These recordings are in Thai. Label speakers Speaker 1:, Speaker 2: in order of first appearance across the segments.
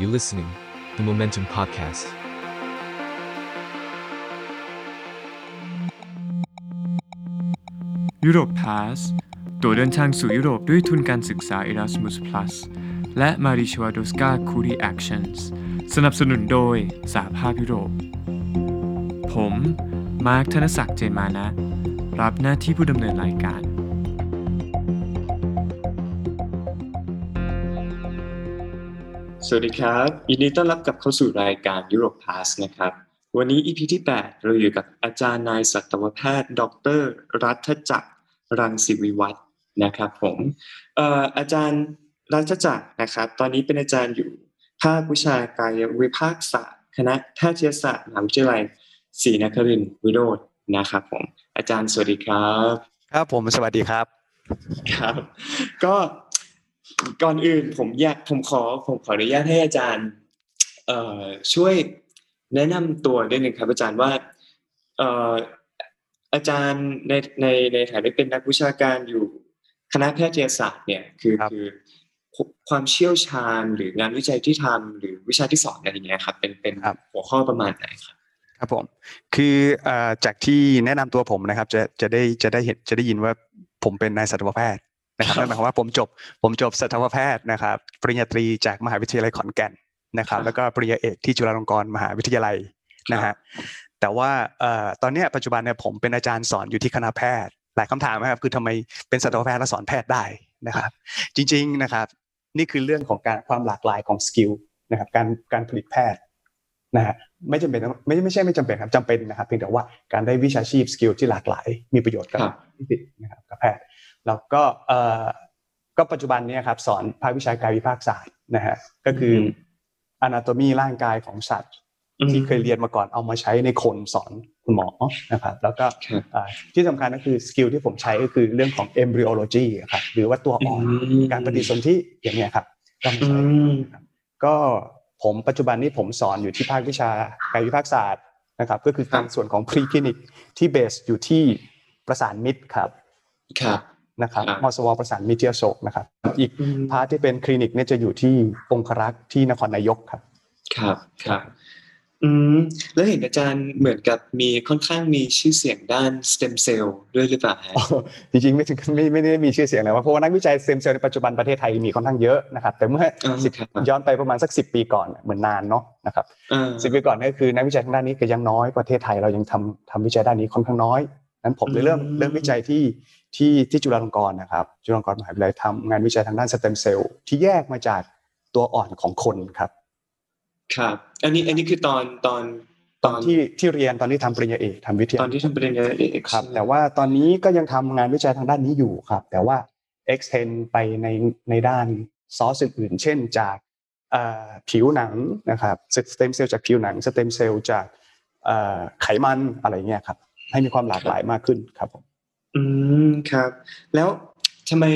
Speaker 1: You listening the Momentum Podcast.
Speaker 2: Europe Pass ตัวเดินทางสู่ยุโรปด้วยทุนการศึกษา Erasmus Plus และ m a r i c h w a d o s k a Curie Actions สนับสนุนโดยสหภาพยุโรป ผม มาร์คธนศักดิ์เจนมานะ รับหน้าที่ผู้ดำเนินรายการ
Speaker 3: สวัสดีครับยินดีต้อนรับกลับเข้าสู่รายการ Europe Pass นะครับ วันนี้ EP ที่ 8 เราอยู่กับอาจารย์นายสัตวแพทย์ ดร รัฐจักรรังสิวิวัฒน์นะครับผมเอ่ออาจารย์รัฐจักรนะครับ ตอนนี้เป็นอาจารย์อยู่ภาควิชากายวิภาคศาสตร์ คณะแพทยศาสตร์มหาวิทยาลัยศรีนครินทร์วิโรจน์นะครับผมอาจารย์สวัสดีครับ
Speaker 4: ครับผมสวัสดีครับ
Speaker 3: ครับ ก็ ก่อนอื่นผมอยากผมขอผมขออนุญาตให้อาจารย์ เอ่อช่วยแนะนำตัวได้หนึ่งครับ อาจารย์ว่าเอ่ออาจารย์ในในในฐานะเป็นนักวิชาการอยู่คณะแพทยศาสตร์เนี่ยคือ
Speaker 4: ครับ
Speaker 3: คือความเชี่ยวชาญหรืองานวิจัยที่ทำหรือวิชาที่สอนอะไรอย่างเงี้ยครับเป็นเป็นหัวข้อประมาณไหนครับ
Speaker 4: ครับผมคือเอ่อจากที่แนะนำตัวผมนะครับ จะจะได้จะได้เห็นจะได้ยินว่าผมเป็นนายสัตวแพทย์ นะครับ
Speaker 3: ครับ
Speaker 4: นั่นหมายความว่าผมจบผมจบสัตวแพทย์นะครับ ปริญญาตรีจากมหาวิทยาลัยขอนแก่นนะครับ แล้วก็ปริญญาเอกที่จุฬาลงกรณ์มหาวิทยาลัยนะฮะแต่ว่าเอ่อตอนเนี้ยปัจจุบันเนี่ยผมเป็นอาจารย์สอนอยู่ที่คณะแพทย์ หลายคำถามนะครับคือทำไมเป็นสัตวแพทย์แล้วสอนแพทย์ได้นะครับ จริง ๆนะครับ นี่คือเรื่องของการความหลากหลายของ skill นะครับ การการผลิตแพทย์นะฮะไม่จำเป็นต้องไม่ไม่ใช่ไม่จำเป็นครับจำเป็นนะครับเพียงแต่ว่าการได้วิชาชีพ skill ที่หลากหลาย มีประโยชน์กับ
Speaker 3: ครับ
Speaker 4: นิสิตนะครับกับแพทย์ แล้วก็เอ่อก็ปัจจุบันเนี้ยครับสอนภาควิชากายวิภาคศาสตร์นะฮะก็คืออ anatomy ร่างกายของสัตว์ที่เคยเรียนมาก่อนเอามาใช้ในคนสอนคุณหมอนะครับแล้วก็
Speaker 3: ครับ
Speaker 4: อ่าที่สำคัญก็คือ skill ที่ผมใช้ก็คือเรื่องของ embryology อะครับหรือว่าตัวอ่อน
Speaker 3: อืม
Speaker 4: การปฏิสนธิอย่างเนี้ยครับก็มาใช้อื
Speaker 3: ม
Speaker 4: ก็ผมปัจจุบันนี้ผมสอนอยู่ที่ภาควิชากายวิภาคศาสตร์นะครับก็คือ
Speaker 3: ครับ
Speaker 4: การส่วนของ pre clinic ที่ base อยู่ที่ประสานมิตรครับ
Speaker 3: ครับ
Speaker 4: นะครับ
Speaker 3: ครับ
Speaker 4: มศวประสานมิตรที่อโศกนะครับ อีก
Speaker 3: อืม
Speaker 4: part ที่เป็นคลินิกเนี่ยจะอยู่ที่องครักษ์ที่นครนายกครับ
Speaker 3: ครับครับอืมแล้วเห็นอาจารย์เหมือนกับมีค่อนข้างมีชื่อเสียงด้านสเต็มเซลล์ด้วยหรือเปล่าฮะ
Speaker 4: จริงๆไม่ถึงไม่ไม่ได้มีชื่อเสียงเลยว่าเพราะว่านักวิจัยสเต็มเซลล์ในปัจจุบันประเทศไทยมีค่อนข้างเยอะนะครับ แต่เมื่อ
Speaker 3: อ่า
Speaker 4: สิบ
Speaker 3: ครับ
Speaker 4: ย้อนไปประมาณสักสิปีก่อนเหมือนนานเนาะนะครับ
Speaker 3: อ่า
Speaker 4: สิบปีก่อนเนี่ยคือนักวิจัยทางด้านนี้ก็ยังน้อยประเทศไทยเรายังทำทำวิจัยด้านนี้ค่อนข้างน้อยนั้นผมเลยเริ่ม
Speaker 3: อืม
Speaker 4: เริ่มวิจัยที่ ที่ที่จุฬาลงกรณ์นะครับ จุฬาลงกรณ์มหาวิทยาลัยทำงานวิจัยทางด้านสเต็มเซลล์ที่แยกมาจากตัวอ่อนของคนครับ
Speaker 3: ครับ อันนี้อันนี้คือตอนตอนต
Speaker 4: ต
Speaker 3: อ
Speaker 4: อนนที่ที่เรียนตอนที่ทำปริญญาเอกทำวิทยา
Speaker 3: ตอนที่ทำปริญญาเอก
Speaker 4: ครับ แต่ว่าตอนนี้ก็ยังทำงานวิจัยทางด้านนี้อยู่ครับ แต่ว่า extend ไปในในด้านซอสอื่นๆเช่นจากเอ่อผิวหนังนะครับสเต็มเซลล์จากผิวหนังสเต็มเซลล์จากเอ่อไขมันอะไรเงี้ยครับ ให้มีความหลากหลายมากขึ้นครับผม
Speaker 3: อืมครับ แล้วทำไม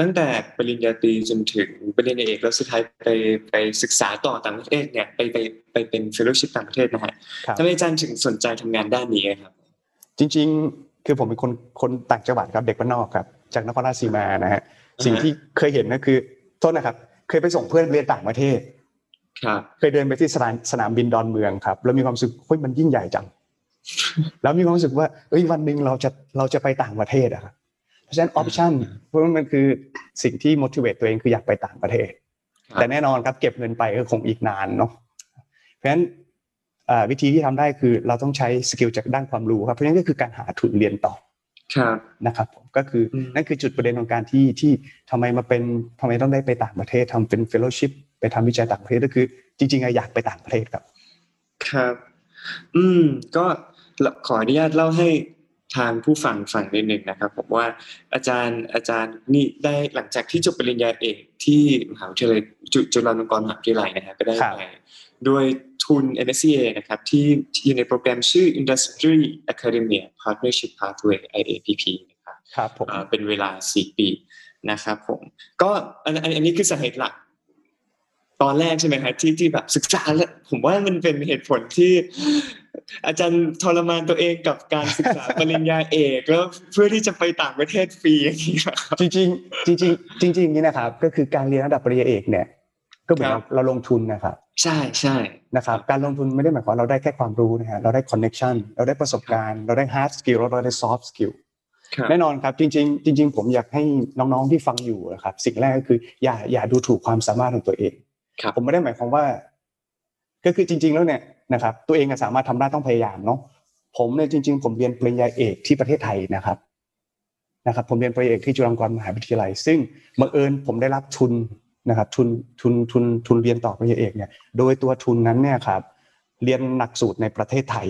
Speaker 3: ตั้งแต่ปริญญาตรีจนถึงปริญญาเอกแล้วสุดท้ายไปไปศึกษาต่อต่างประเทศเนี่ยไปไปไปเป็น fellowship ต่างประเทศนะฮะ
Speaker 4: ครับ
Speaker 3: ทำไมอาจารย์ถึงสนใจทำงานด้านนี้ครับ
Speaker 4: จริง ๆ คือผมเป็นคนคนต่างจังหวัดครับเด็กบ้านนอกครับ จากนครราชสีมานะฮะสิ่งที่เคยเห็นก็คือโทษนะครับ เคยไปส่งเพื่อนเรียนต่างประเทศ
Speaker 3: ครับ
Speaker 4: เคยเดินไปที่สนามสนามบินดอนเมืองครับ แล้วมีความรู้สึกเฮ้ยมันยิ่งใหญ่จัง แล้วมีความรู้สึกว่าเอ้ยวันหนึ่งเราจะเราจะไปต่างประเทศอะครับเพราะฉะนั้นออปชันเพราะว่ามันคือสิ่งที่ motivate ตัวเองคืออยากไปต่างประเทศ
Speaker 3: ครับ
Speaker 4: แต่แน่นอนครับเก็บเงินไปก็คงอีกนานเนาะเพราะฉะนั้นเอ่อวิธีที่ทำได้คือเราต้องใช้ skill จากด้านความรู้ครับเพราะฉะนั้นก็คือการหาทุนเรียนต่อ
Speaker 3: ครับ
Speaker 4: นะครับผมก็คืออ
Speaker 3: ม
Speaker 4: นั่นคือจุดประเด็นของการที่ที่ทำไมมาเป็นทำไมต้องได้ไปต่างประเทศทำเป็น fellowship ไปทำวิจัยต่างประเทศก็คือ จริงๆอะอยากไปต่างประเทศครับ
Speaker 3: ครับ อืมก็ ขออนุญาตเล่าให้ทางผู้ฟังฟังนิดหนึ่งนะครับผมว่าอาจารย์อาจารย์นี่ได้หลังจากที่จบปริญญาเอกที่มหาวิทยาลัยจุจุฬาลงกรณ์มหาวิทยาลัยนะฮะก็ได้
Speaker 4: ครับ
Speaker 3: ไปด้วยทุน NSCA นะครับที่ที่อยู่ในโปรแกรมชื่อ Industry Academia Partnership Pathway IAPP นะครับ
Speaker 4: ครับผม
Speaker 3: เอ่อเป็นเวลา 4 ปีนะครับผมก็อันอันอันนี้คือสาเหตุหลักตอนแรกใช่ไหมครับที่ที่แบบศึกษาแล้วผมว่ามันเป็นเหตุผลที่ อาจารย์ทรมานตัวเองกับการศึกษาปริญญาเอกแล้วเพื่อที่จะไปต่างประเทศฟรีอย่างนี้ครับ
Speaker 4: จริงๆจริงๆจริงๆอย่างนี้นะครับ ก็คือการเรียนระดับปริญญาเอกเนี่ย ก็เหมือน
Speaker 3: ครับ
Speaker 4: เราลงทุนนะครับ
Speaker 3: ใช่ใช่
Speaker 4: นะครับ การลงทุนไม่ได้หมายความว่าเราได้แค่ความรู้นะฮะเราได้ connection เราได้ประสบการณ์เราได้ hard skill เราได้ soft skill
Speaker 3: ครับ
Speaker 4: แน่นอนครับจริง ๆ จริง ๆ ผมอยากให้น้องๆที่ฟังอยู่นะครับ สิ่งแรกก็คืออย่าอย่าดูถูกความสามารถของตัวเอง
Speaker 3: ครับ
Speaker 4: ผมไม่ได้หมายความว่า ก็คือจริง ๆ แล้วเนี่ย นะครับ ตัวเองอะสามารถทำได้ต้องพยายามเนาะผมเนี่ยจริง ๆ ผมเรียนปริญญาเอกที่ประเทศไทยนะครับนะครับ ผมเรียนปริญญาเอกที่จุฬาลงกรณ์มหาวิทยาลัย ซึ่งบังเอิญผมได้รับทุนนะครับทุนทุนทุนทุนเรียนต่อปริญญาเอกเนี่ย โดยตัวทุนนั้นเนี่ยครับ เรียนหลักสูตรในประเทศไทย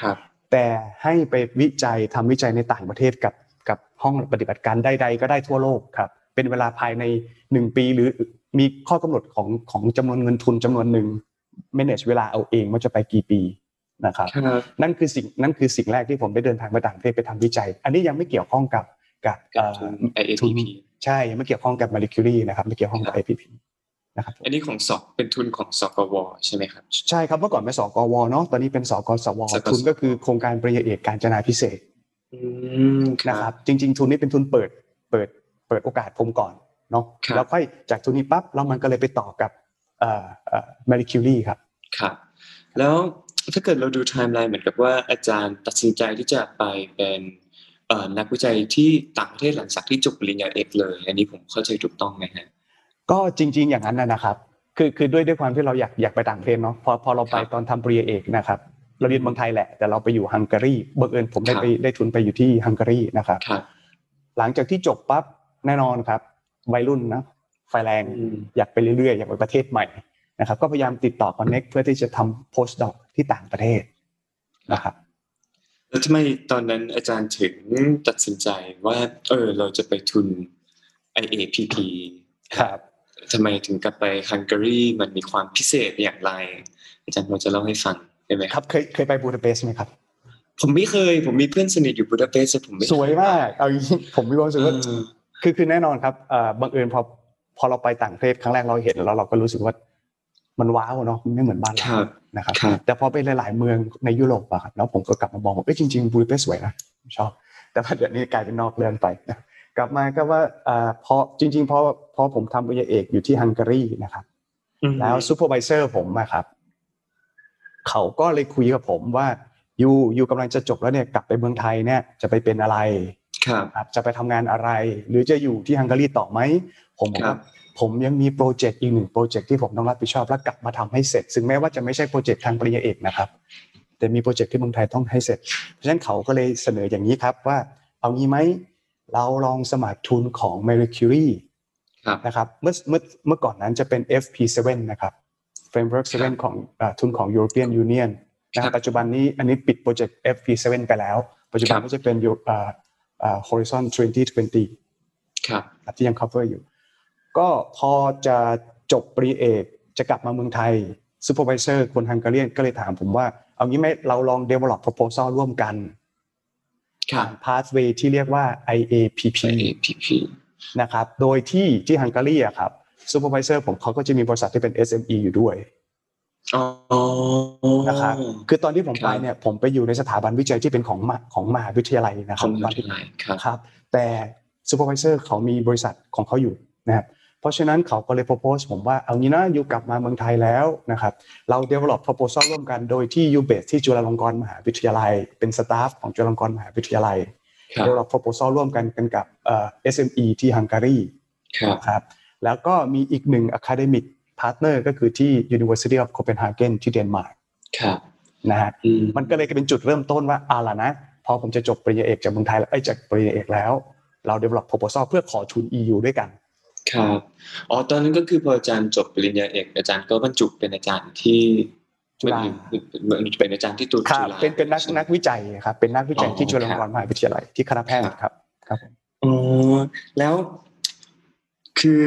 Speaker 3: ครับ
Speaker 4: แต่ให้ไปวิจัยทำวิจัยในต่างประเทศกับกับห้องปฏิบัติการใดๆก็ได้ทั่วโลกครับ เป็นเวลาภายในหนึ่งปีหรือมีข้อกำหนดของของจำนวนเงินทุนจำนวนหนึ่ง manage เวลาเอาเองว่าจะไปกี่ปีนะครับ
Speaker 3: ครับ
Speaker 4: นั่นคือสิ่งนั่นคือสิ่งแรกที่ผมได้เดินทางไปต่างประเทศไปทำวิจัย อันนี้ยังไม่เกี่ยวข้องกับกับ
Speaker 3: กับ
Speaker 4: เอ่
Speaker 3: ทุน
Speaker 4: อ
Speaker 3: IAPP
Speaker 4: ใช่ยังไม่เกี่ยวข้องกับ Marie Curie นะครับไม่เกี่ยวข้องกับ
Speaker 3: ครับ
Speaker 4: IPP นะครับ
Speaker 3: อันนี้ของสอบเป็นทุนของสกวใช่ไหมครับ
Speaker 4: ใช่ครับเมื่อก่อนเป็นสกวเนาะตอนนี้เป็นสกสว
Speaker 3: สกสว
Speaker 4: ทุนก็คือโครงการปริญญาเอกการจนาพิเศษ
Speaker 3: อืมค
Speaker 4: นะค
Speaker 3: รั
Speaker 4: รับบจริง ๆ ทุนนี้เป็นทุนเปิดเปิดเปิดโอกาสผมก่อนเนาะ
Speaker 3: ครับ
Speaker 4: แล้วค่อยจากทุนนี้ปั๊บแล้วมันก็เลยไปต่อกับ เอ่อเอ่อ Marie Curie ครับ
Speaker 3: ครับ แล้วถ้าเกิดเราดูไทม์ไลน์เหมือนกับว่าอาจารย์ตัดสินใจที่จะไปเป็นเอ่อนักวิจัยที่ต่างประเทศหลังจากที่จบปริญญาเอกเลย อันนี้ผมเข้าใจถูกต้องไหมฮะ
Speaker 4: ก็จริง ๆ อย่างนั้นนะนะครับคือคือด้วยด้วยความที่เราอยากอยากไปต่างประเทศเนาะพอพอเราไป
Speaker 3: ครับ
Speaker 4: ตอนทำปริญญาเอกนะครับเราเรียนเมืองไทยแหละ แต่เราไปอยู่ฮังการีบังเอิญผมได้
Speaker 3: ครับ
Speaker 4: ไปได้ทุนไปอยู่ที่ฮังการีนะครับ
Speaker 3: ครับ
Speaker 4: หลังจากที่จบปั๊บแน่นอนครับ วัยรุ่นนะ ไฟแรง
Speaker 3: อืม
Speaker 4: อยากไปเรื่อยๆ อยากไปประเทศใหม่นะครับก็พยายามติดต่อ connect เพื่อที่จะทำ post doc ที่ต่างประเทศนะครับ
Speaker 3: แล้วทำไมตอนนั้นอาจารย์ถึงตัดสินใจว่าเออเราจะไปทุน IAPP
Speaker 4: ครับ
Speaker 3: ทำไมถึงกลับไปฮังการีมันมีความพิเศษอย่างไร อาจารย์พอจะเล่าให้ฟังได้ไหม
Speaker 4: ครับเคยเคยไปบูดาเปสต์ไหมครับ
Speaker 3: ผมไม่เคย ผมมีเพื่อนสนิทอยู่บูดาเปสต์แต่ผมไม่
Speaker 4: สวยมากเอาอย่างนี้ผมมีความรู้สึกว่า
Speaker 3: เออ
Speaker 4: คือคือแน่นอนครับเอ่อบังเอิญพอ พอเราไปต่างประเทศครั้งแรกเราเห็นแล้วเราก็รู้สึกว่ามันว้าวเนาะมันไม่เหมือนบ้านเราค
Speaker 3: รับ
Speaker 4: นะครับ
Speaker 3: ครับ
Speaker 4: แต่พอไปหลาย ๆ เมืองในยุโรปอะครับแล้วผมก็กลับมามองว่าเอ้ยจริงๆบูดาเปสต์สวยนะผมชอบ แต่ว่าเดี๋ยวนี้กลายเป็นนอกเรื่องไปนะกลับมาก็ว่าเอ่อพอจริงๆพอพอผมทำปริญญาเอกอยู่ที่ฮังการีนะครับ แล้ว supervisor ผมอะครับเขาก็เลยคุยกับผมว่า you you กำลังจะจบแล้วเนี่ยกลับไปเมืองไทยเนี่ยจะไปเป็นอะไร
Speaker 3: ครับ
Speaker 4: ครับจะไปทำงานอะไร หรือจะอยู่ที่ฮังการีต่อไหม ผมบอกว่าครั
Speaker 3: บ
Speaker 4: ผมยังมีโปรเจกต์อีกหนึ่งโปรเจกต์ที่ผมต้องรับผิดชอบและกลับมาทำให้เสร็จ ซึ่งแม้ว่าจะไม่ใช่โปรเจกต์ทางปริญญาเอกนะครับ แต่มีโปรเจกต์ที่เมืองไทยต้องให้เสร็จ เพราะฉะนั้นเขาก็เลยเสนออย่างนี้ครับว่า เอางี้ไหมเราลองสมัครทุนของ Marie Curie
Speaker 3: ครับ
Speaker 4: นะครับเมื่อเมื่อเมื่อก่อนนั้นจะเป็น FP7 นะครับ Framework
Speaker 3: ครับ
Speaker 4: 7ของเอ่อทุนของ European Union นะค
Speaker 3: ครั
Speaker 4: รับบปัจจุบันนี้อันนี้ปิดโปรเจกต์ FP7 ไปแล้ว ปัจจุบัน
Speaker 3: ครับ
Speaker 4: ก็จะเป็น Euro- เอ่อเอ่อ Horizon 2020
Speaker 3: ครับ
Speaker 4: ครับที่ยัง cover อยู่ ก็พอจะจบปริญญาเอกจะกลับมาเมืองไทย Supervisor คนฮังการีก็เลยถามผมว่า เอางี้ไหมเราลอง develop proposal ร่วมกัน
Speaker 3: ครับ
Speaker 4: pathway ที่เรียกว่า IAPP
Speaker 3: IAPP
Speaker 4: นะครับ โดยที่ที่ฮังการีอะครับ supervisor ผมเขาก็จะมีบริษัทที่เป็น SME อยู่ด้วย
Speaker 3: อ๋อ
Speaker 4: นะครับคือตอนที่ผม
Speaker 3: ครั
Speaker 4: ไป
Speaker 3: บ
Speaker 4: เนี่ยผมไปอยู่ในสถาบันวิจัยที่เป็นของมหาของมหาวิทยาลัยนะครั
Speaker 3: บข
Speaker 4: อง
Speaker 3: ม
Speaker 4: อน
Speaker 3: หาวิทยาลัยตอนที่ครับ
Speaker 4: ครับ แต่ supervisor เขามีบริษัทของเขาอยู่นะครับเพ ราะฉะนั้นเขาก็เลย propose ผมว่าเอางี้นะ you กลับมาเมืองไทยแล้วนะครับเรา develop proposal ร่วมกันโดยที่ you base ที่จุฬาลงกรณ์มหาวิทยาลัย เป็นสตาฟของจุฬาลงกรณ์มหาวิทยาลัย
Speaker 3: ครับ
Speaker 4: develop proposal ร่วมกันกันกับเอ่อ SME ที่ฮังการี
Speaker 3: ครับ
Speaker 4: นะครับแล้วก็มีอีกหนึ่ง academic partner ก็คือที่ University of Copenhagen ที่เดนมาร์ก
Speaker 3: ครับ
Speaker 4: นะฮะ
Speaker 3: อืม
Speaker 4: มันก็เลยเป็นจุดเริ่มต้นว่าเอาล่ะนะพอผมจะจบปริญญาเอกจากเมืองไทยแล้วไอ้ยจากปริญญาเอกแล้ว เรา develop proposal เพื่อขอทุน EU ด้วยกัน
Speaker 3: ครับอ๋อตอนนั้นก็คือพออาจารย์จบปริญญาเอกอาจารย์ก็บรรจุเป็นอาจารย์ที่
Speaker 4: จุฬา
Speaker 3: เป็นอาจารย์ที่ตุล
Speaker 4: ครับ
Speaker 3: จุฬา
Speaker 4: เป็นเป็นนัก
Speaker 3: ใช่ไหม
Speaker 4: นักวิจัยครับเป็นนักวิจัย
Speaker 3: อ๋อ
Speaker 4: ที่จุฬาลงกรณ์มหาวิทยาลัยที่คณะแพทย์ครับ ครับผม
Speaker 3: อ๋อแล้ว คือ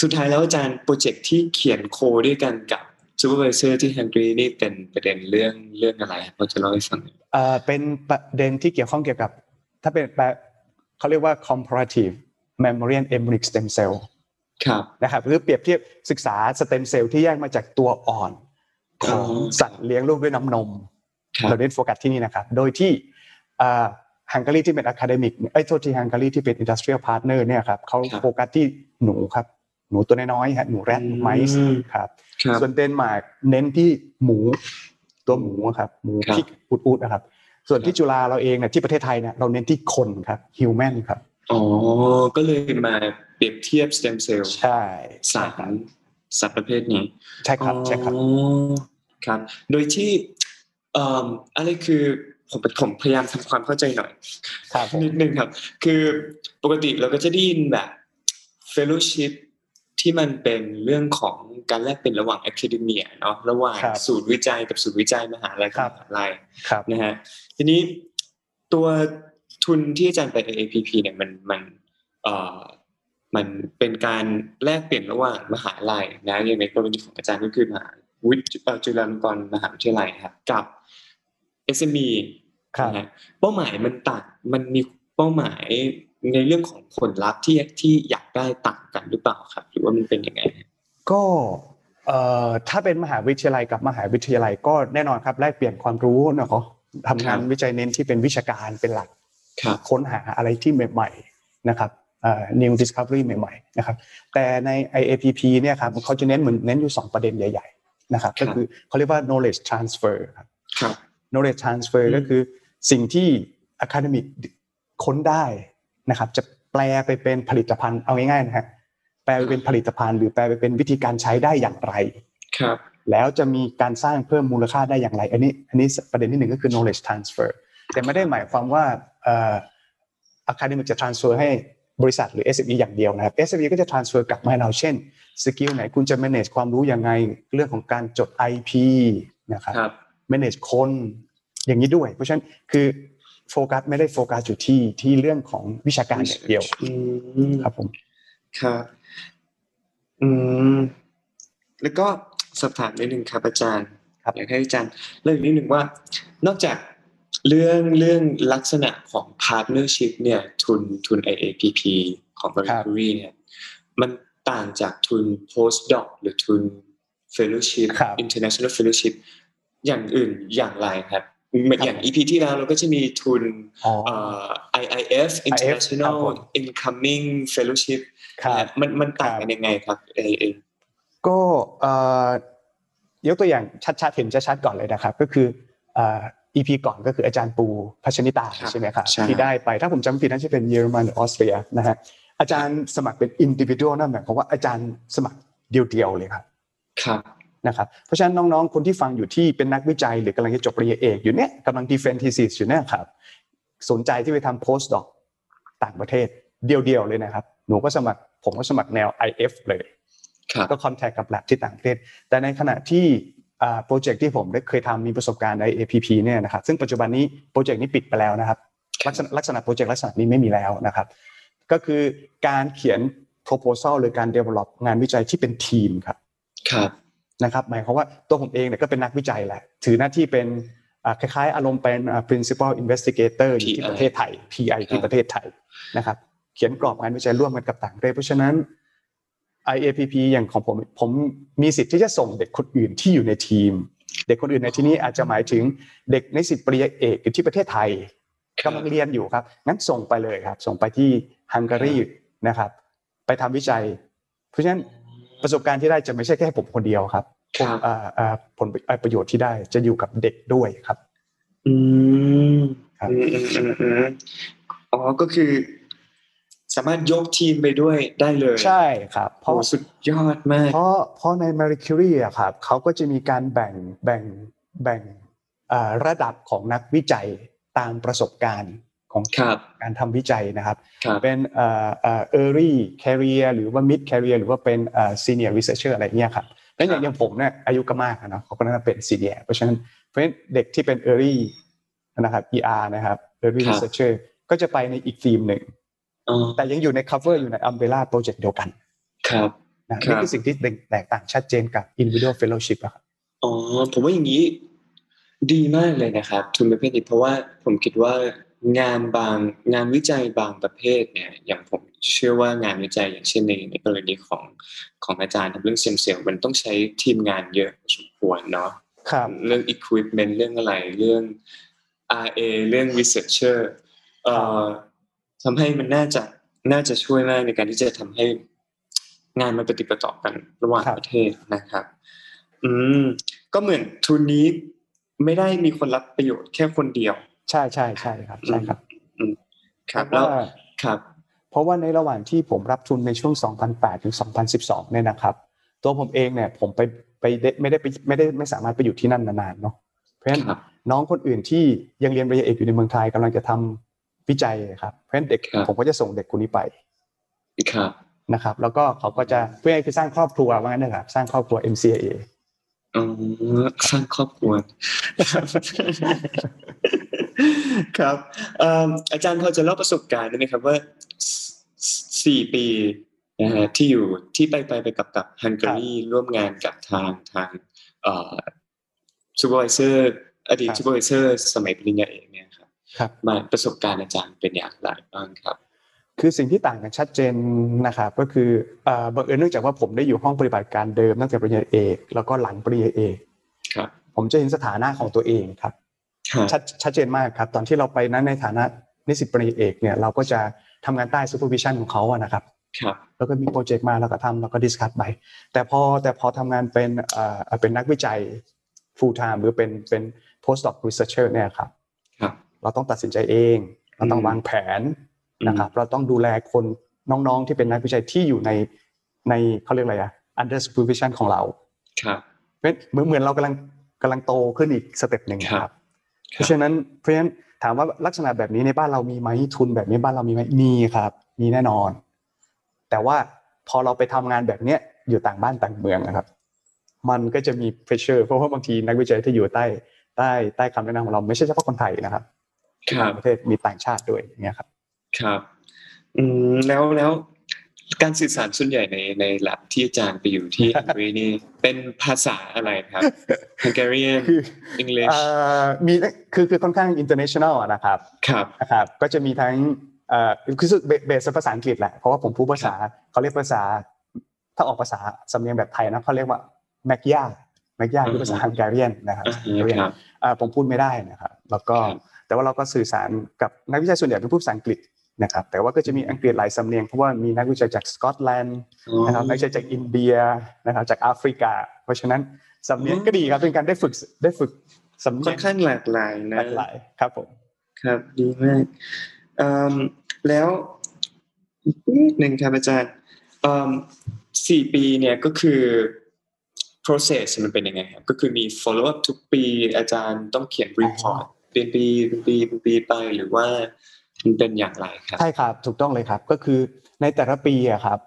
Speaker 3: สุดท้ายแล้วอาจารย์โปรเจกต์ที่เขียนโคดด้วยกันกับ supervisor ที่ฮังการีนี่เป็นประเด็นเรื่องเรื่องอะไรครับพอจะเล่าให้ฟังหน่อย
Speaker 4: เอ่อเป็นประเด็นที่เกี่ยวข้องเกี่ยวกับ ถ้าเป็นแปลเขาเรียกว่า comparative mammalian embryonic stem cell
Speaker 3: ครับ
Speaker 4: นะครับหรือเปรียบเทียบศึกษาสเต็มเซลล์ที่แยกมาจากตัวอ่อนของ
Speaker 3: อ๋อ
Speaker 4: สัตว์เลี้ยงลูกด้วยน้ำนม
Speaker 3: ครับ
Speaker 4: เราเน้นโฟกัสที่นี่นะครับ โดยที่ฮังการีที่เป็น academic อุ๊ยโทษทีฮังการีที่เป็น industrial partner เนี่ยครับเขา
Speaker 3: ครับ
Speaker 4: โฟกัสที่หนูครับ หนูตัวน้อยๆฮะหนู rat
Speaker 3: อืม
Speaker 4: mice ครับ
Speaker 3: ครับ
Speaker 4: ส่วนเดนมาร์กเน้นที่หมูตัวหมูครับหมู
Speaker 3: ครับ
Speaker 4: pig อู๊ดๆนะครับ ส่วนที่จุฬาเราเองเนี่ยที่ประเทศไทยเนี่ยเราเน้นที่คนครับ human ครับ
Speaker 3: อ๋อ ก็เลยมาเปรียบเทียบสเต็มเซลล์
Speaker 4: ใช่
Speaker 3: สารสัตว์ประเภทนี้
Speaker 4: ใช่ครับใช่ครับ
Speaker 3: อ๋อครับ โดยที่เอ่ออะไรคือผมผมพยายามทำความเข้าใจหน่อย
Speaker 4: ครับผม
Speaker 3: นิดนึงครับ คือปกติเราก็จะได้ยินแบบ fellowship ที่มันเป็นเรื่องของการแลกเปลี่ยนระหว่าง academia เนาะระหว่าง
Speaker 4: ครับ
Speaker 3: ศูนย์วิจัยกับศูนย์วิจัยมหาลัย
Speaker 4: ครั
Speaker 3: กับบมหาลัย
Speaker 4: ครับ
Speaker 3: นะฮะทีนี้ตัว ทุนที่อาจารย์ไป AAPP เนี่ยมันมันเอ่อมันเป็นการแลกเปลี่ยนระหว่างมหาลัยนะอย่างในกรณีของอาจารย์ก็คือมหาวิทยเอ่อจุฬาลงกรณ์มหาวิทยาลัยครับกับ SME
Speaker 4: ครับ
Speaker 3: นะฮะเป้าหมายมันต่างมันมีเป้าหมายในเรื่องของผลลัพธ์ที่ที่อยากได้ต่างกันหรือเปล่าครับ หรือว่ามันเป็นยังไง
Speaker 4: ก็เอ่อถ้าเป็นมหาวิทยาลัยกับมหาวิทยาลัยก็แน่นอนครับแลกเปลี่ยนความรู้เนาะทำงาน
Speaker 3: ครับ
Speaker 4: วิจัยเน้นที่เป็นวิชาการเป็นหลัก
Speaker 3: ครับ
Speaker 4: ค้นหาอะไรที่ใหม่ๆนะครับเอ่อ new discovery ใหม่ๆนะครับแต่ใน IAPP เนี่ยครับเขาจะเน้นเหมือนเน้นอยู่ 2 ประเด็นใหญ่ๆนะครับ
Speaker 3: ครั
Speaker 4: ก็
Speaker 3: บ
Speaker 4: คือเขาเรียกว่า knowledge transfer ครับ
Speaker 3: ครับ
Speaker 4: knowledge transfer
Speaker 3: อืม
Speaker 4: ก็คือสิ่งที่ academic ค้นได้นะครับ จะแปลไปเป็นผลิตภัณฑ์เอาง่ายๆนะฮะแปลไปเป็นผลิตภัณฑ์ หรือแปลไปเป็นวิธีการใช้ได้อย่างไร
Speaker 3: ครับ
Speaker 4: แล้วจะมีการสร้างเพิ่มมูลค่าได้อย่างไร อันนี้อันนี้ประเด็นที่หนึ่งก็คือ knowledge transfer แต่ไม่ได้หมายความว่าเอ่อ academic จะ transfer ให้บริษัทหรือ SME อย่างเดียวนะครับ SME ก็จะ transfer กลับมาให้เราเช่นสกิลไหนคุณจะ manage ความรู้ยังไง เรื่องของการจด IP นะครับ
Speaker 3: ครับ
Speaker 4: manage คนอย่างนี้ด้วย เพราะฉะนั้นคือโฟกัสไม่ได้โฟกัสอยู่ที่ที่เรื่องของวิชาการอย่างเดียว
Speaker 3: อืม
Speaker 4: ครับผม
Speaker 3: ครับอืมแล้วก็สอบถามนิดนึงครับอาจารย์
Speaker 4: ครับ
Speaker 3: อยากให้อาจารย์เล่าอีกนิดนึงว่านอกจาก เรื่องเรื่องลักษณะของ partnership เนี่ยทุนทุน IAPP ของ b r i t a r y เนี่ยมันต่างจากทุน postdoc หรือทุน fellowship
Speaker 4: ครับ
Speaker 3: international fellowship อย่างอื่นอย่างไรครับเหมือนอย่าง EP ที่แล้วเราก็จะมีทุน
Speaker 4: อ๋อ
Speaker 3: เอ่อ IIF
Speaker 4: ครับ
Speaker 3: International
Speaker 4: ผม
Speaker 3: Incoming Fellowship
Speaker 4: ครับ
Speaker 3: นะฮะมันมันต่าง
Speaker 4: ครับ
Speaker 3: กันยังไงครับเอเอ
Speaker 4: ก็เอ่อยกตัวอย่างชัดๆเห็นชัดๆก่อนเลยนะครับ ก็คือเอ่อ EP ก่อนก็คืออาจารย์ปูพัชนิตาใช่ไหมครับที่ได้ไปถ้าผมจำไม่ผิดน่าจะเป็นเยอรมันหรือออสเตรียนะฮะอาจารย์สมัครเป็น individual นั่นหมายความว่าอาจารย์สมัครเดียวๆเลยครับ
Speaker 3: ครับ
Speaker 4: นะครับเพราะฉะนั้นน้องๆคนที่ฟังอยู่ที่เป็นนักวิจัย หรือกำลังจะจบปริญญาเอกอยู่เนี่ยกำลัง defend thesis อยู่เนี่ยครับสนใจที่ไปทำ postdoc ต่างประเทศเดียวๆเลยนะครับ หนูก็สมัครผมก็สมัครแนว IF เลย
Speaker 3: ครับ
Speaker 4: ก็ contact กับ lab ที่ต่างประเทศ แต่ในขณะที่ โปรเจกต์ที่ผมได้เคยทำมีประสบการณ์ใน IAPP เนี่ยนะครับซึ่งปัจจุบันนี้โปรเจกต์นี้ปิดไปแล้วนะครับ ลักษณะลักษณะโปรเจกต์ลักษณะนี้ไม่มีแล้วนะครับ ก็คือการเขียน proposal หรือการ develop งานวิจัยที่เป็นทีมครับ
Speaker 3: ครับ
Speaker 4: นะครับ หมายความว่าตัวผมเองเนี่ยก็เป็นนักวิจัยแหละ ถือหน้าที่เป็นอ่าคล้ายๆ อารมณ์เป็นอ่า principal investigator อยู่ที่
Speaker 3: PI
Speaker 4: ประเทศไทย PI ที่ประเทศไทยนะครับ เขียนกรอบงานวิจัยร่วมกันกับต่างประเทศเพราะฉะนั้น IAPP อย่างของผมผมมีสิทธิ์ที่จะส่งเด็กคนอื่นที่อยู่ในทีม เด็กคนอื่นในที่นี้อาจจะหมายถึงเด็กในสิทธิปริญญาเอกอยู่ที่ประเทศไทย
Speaker 3: ครับ
Speaker 4: กำลังเรียนอยู่ครับงั้นส่งไปเลยครับ ส่งไปที่ฮังการีนะครับ ไปทำวิจัย เพราะฉะนั้นประสบการณ์ที่ได้จะไม่ใช่แค่ผมคนเดียวครับ
Speaker 3: ครับ
Speaker 4: อ่าอ่าผลประโยชน์ที่ได้จะอยู่กับเด็กด้วยครับ
Speaker 3: อืม
Speaker 4: ครับ
Speaker 3: อืมอืมอืมอืมอ๋อก็คือ สามารถยกทีมไปด้วยได้เลย
Speaker 4: ใช่ครับ เพ
Speaker 3: โอ้
Speaker 4: ราะ
Speaker 3: สุดยอดมาก
Speaker 4: เพราะเพราะใน Marie Curie อะครับเขาก็จะมีการแบ่งแบ่งแบ่งอ่าระดับของนักวิจัยตามประสบการณ์ของ
Speaker 3: ครับ
Speaker 4: การทำวิจัยนะครับ
Speaker 3: ครับ
Speaker 4: เป็นเอ่อเอ่อ early career หรือว่า mid career หรือว่าเป็นเอ่อ senior researcher อะไรเงี้ยครับแล้วอย่างอย่างผมเนี่ยอายุก็มากอะเนาะเขาก็น่าจะเป็น senior เพราะฉะนั้นเพราะฉะนั้นเด็กที่เป็น early นะครับ ER นะครับ early
Speaker 3: ครับ
Speaker 4: researcher ก็จะไปในอีกทีมหนึ่ง
Speaker 3: อ๋อ
Speaker 4: แต่ยังอยู่ใน cover อยู่ใน umbrella project เดียวกัน
Speaker 3: ครับ
Speaker 4: นะครับนี่คือสิ่งที่แตกต่างชัดเจนกับ individual fellowship อะครับ
Speaker 3: อ๋อผมว่าอย่างนี้ดีมากเลยนะครับ ทุนประเภทนี้เพราะว่าผมคิดว่างานบางงานวิจัยบางประเภทเนี่ย อย่างผมเชื่อว่างานวิจัยอย่างเช่นในในกรณีของของอาจารย์ทำเรื่องเซมเซลมันต้องใช้ทีมงานเยอะพอสมควรเนาะ
Speaker 4: ครับ
Speaker 3: เรื่อง equipment เรื่องอะไรเรื่อง RA เรื่อง researcher เอ่อ ทำให้มันน่าจะน่าจะช่วยมากในการที่จะทำให้งานมันปฏิดประต่อกันระหว่าง
Speaker 4: ครับ
Speaker 3: ประเทศนะครับ อืมก็เหมือนทุนนี้ไม่ได้มีคนรับประโยชน์แค่คนเดียว
Speaker 4: ใช่ใช่ใช่ครับใช่ครับ
Speaker 3: ครับ
Speaker 4: เพ
Speaker 3: แล้
Speaker 4: ราะ
Speaker 3: ว
Speaker 4: ว่า
Speaker 3: ครับ
Speaker 4: เพราะว่าในระหว่างที่ผมรับทุนในช่วง 2008 ถึง 2012 เนี่ยนะครับ ตัวผมเองเนี่ยผมไปไปได้ไม่ได้ไปไม่ได้ไม่สามารถไปอยู่ที่นั่นนานๆเนาะเพราะฉะนั้น
Speaker 3: ครับ
Speaker 4: น้องคนอื่นที่ยังเรียนปริญญาเอกอยู่ในเมืองไทยกำลังจะทำ วิจัยครับเพราะฉะนั้นเด็ก
Speaker 3: ครับ
Speaker 4: ผมก็จะส่งเด็กคนนี้ไป
Speaker 3: ครับ
Speaker 4: นะครับ แล้วก็เขาก็จะเพื่อคือสร้างครอบครัวว่างั้นนะครับสร้างครอบครัว MCA
Speaker 3: อ๋อสร้างครอบครัวครับเอิ่มอาจารย์พอจะเล่าประสบการณ์ได้ไหมครับว่าสสี่ปีนะฮะที่อยู่ที่ไปไปไปกับกับฮังการีร่วมงานกับทางทางเอ่อ supervisor อดีต
Speaker 4: ครับ
Speaker 3: supervisor สมัยปริญญาเอกเนี่ย ครับ
Speaker 4: ครับ
Speaker 3: มาประสบการณ์อาจารย์เป็นอย่างไรบ้างครับ
Speaker 4: คือสิ่งที่ต่างกันชัดเจนนะครับก็คือเอ่อบังเอิญเนื่องจากว่าผมได้อยู่ห้องปฏิบัติการเดิมตั้งแต่ปริญญาเอกแล้วก็หลังปริญญาเอก
Speaker 3: ครับ
Speaker 4: ผมจะเห็นสถานะของตัวเองครับ
Speaker 3: ครับ
Speaker 4: ชัดชัดเจนมากครับ ตอนที่เราไปนั้นในฐานะนิสิตปริญญาเอกเนี่ยเราก็จะทำงานใต้ supervision ของเขาอะนะครับ
Speaker 3: ครับ
Speaker 4: แล้วก็มีโปรเจกต์มาแล้วก็ทำแล้วก็ discuss ไป แต่พอแต่พอทำงานเป็นเอ่อเป็นนักวิจัย full time หรือเป็นเป็น postdoc researcher เนี่ยครับ
Speaker 3: ครับ
Speaker 4: เราต้องตัดสินใจเอง เราต้อง
Speaker 3: อืม
Speaker 4: วางแผนนะครับ เราต้องดูแลคนน้องๆที่เป็นนักวิจัยที่อยู่ในในเขาเรียกอะไรอะ under supervision ของเรา
Speaker 3: ครับ
Speaker 4: เพราะเหมือนเหมือนเรากำลังกำลังโตขึ้นอีกสเต็ปหนึ่ง
Speaker 3: ครับ
Speaker 4: ครับ เพราะฉะนั้นเพราะฉะนั้นถามว่าลักษณะแบบนี้ในบ้านเรามีไหมทุนแบบนี้บ้านเรามีไหมมีครับ มีแน่นอน แต่ว่าพอเราไปทำงานแบบเนี้ยอยู่ต่างบ้านต่างเมืองนะครับ มันก็จะมี pressure เพราะว่าบางทีนักวิจัยที่อยู่ใต้ใต้ใต้คำแนะนำของเราไม่ใช่เฉพาะคนไทยนะครับ
Speaker 3: ครับ
Speaker 4: ประเทศมีต่างชาติด้วยอย่างเงี้ยครับ
Speaker 3: ครับ อืมแล้วแล้วการสื่อสารส่วนใหญ่ในในแลบที่อาจารย์ไปอยู่ที่ฮังการีนี่เป็นภาษาอะไรครับ Hungarian
Speaker 4: คือ
Speaker 3: English
Speaker 4: เอ่อมีคือคือค่อนข้าง international อะนะครับ
Speaker 3: ครับ
Speaker 4: นะครับก็จะมีทั้งเอ่อคือเบเบสภาษาอังกฤษแหละเพราะว่าผมพูดภาษาเขาเรียกภาษา ถ้าออกภาษาสำเนียงแบบไทยนะเขาเรียกว่าแมกยาแมกยาคือภาษาฮังการีนนะครับ
Speaker 3: อ่าฮะ
Speaker 4: Hungarian
Speaker 3: ครับ
Speaker 4: อ่าผมพูดไม่ได้นะครับ แล้วก็
Speaker 3: ครับ
Speaker 4: แต่ว่าเราก็สื่อสารกับนักวิจัยส่วนใหญ่เป็นผู้ภาษาอังกฤษนะครับแต่ว่าก็จะมีอังกฤษหลายสำเนียงเพราะว่ามีนักวิจัยจากสกอตแลนด์นะครับนักวิจัยจากอินเดียนะครับจากแอฟริกา เพราะฉะนั้นสำเนียงก็ดีครับเป็นการได้ฝึกได้ฝึกสำเนี
Speaker 3: ค่อยน
Speaker 4: ง
Speaker 3: ข้างหลากหลาย
Speaker 4: ห
Speaker 3: นะ
Speaker 4: ลากหลายครับผม
Speaker 3: ครับดีมากเอิ่มแล้วอีกนิดหนึ่งครับอาจารย์เอิ่มสี่ปีเนี่ยก็คือ process มันเป็นยังไงครับก็คือมี follow up ทุกปีอาจารย์ต้องเขียน report เป็นปีเป็นปีเป็นปีไปหรือว่ามันเป็นอย่างไรครับ
Speaker 4: ใช่ครับ ถูกต้องเลยครับ ก็คือในแต่ละปีอะครับ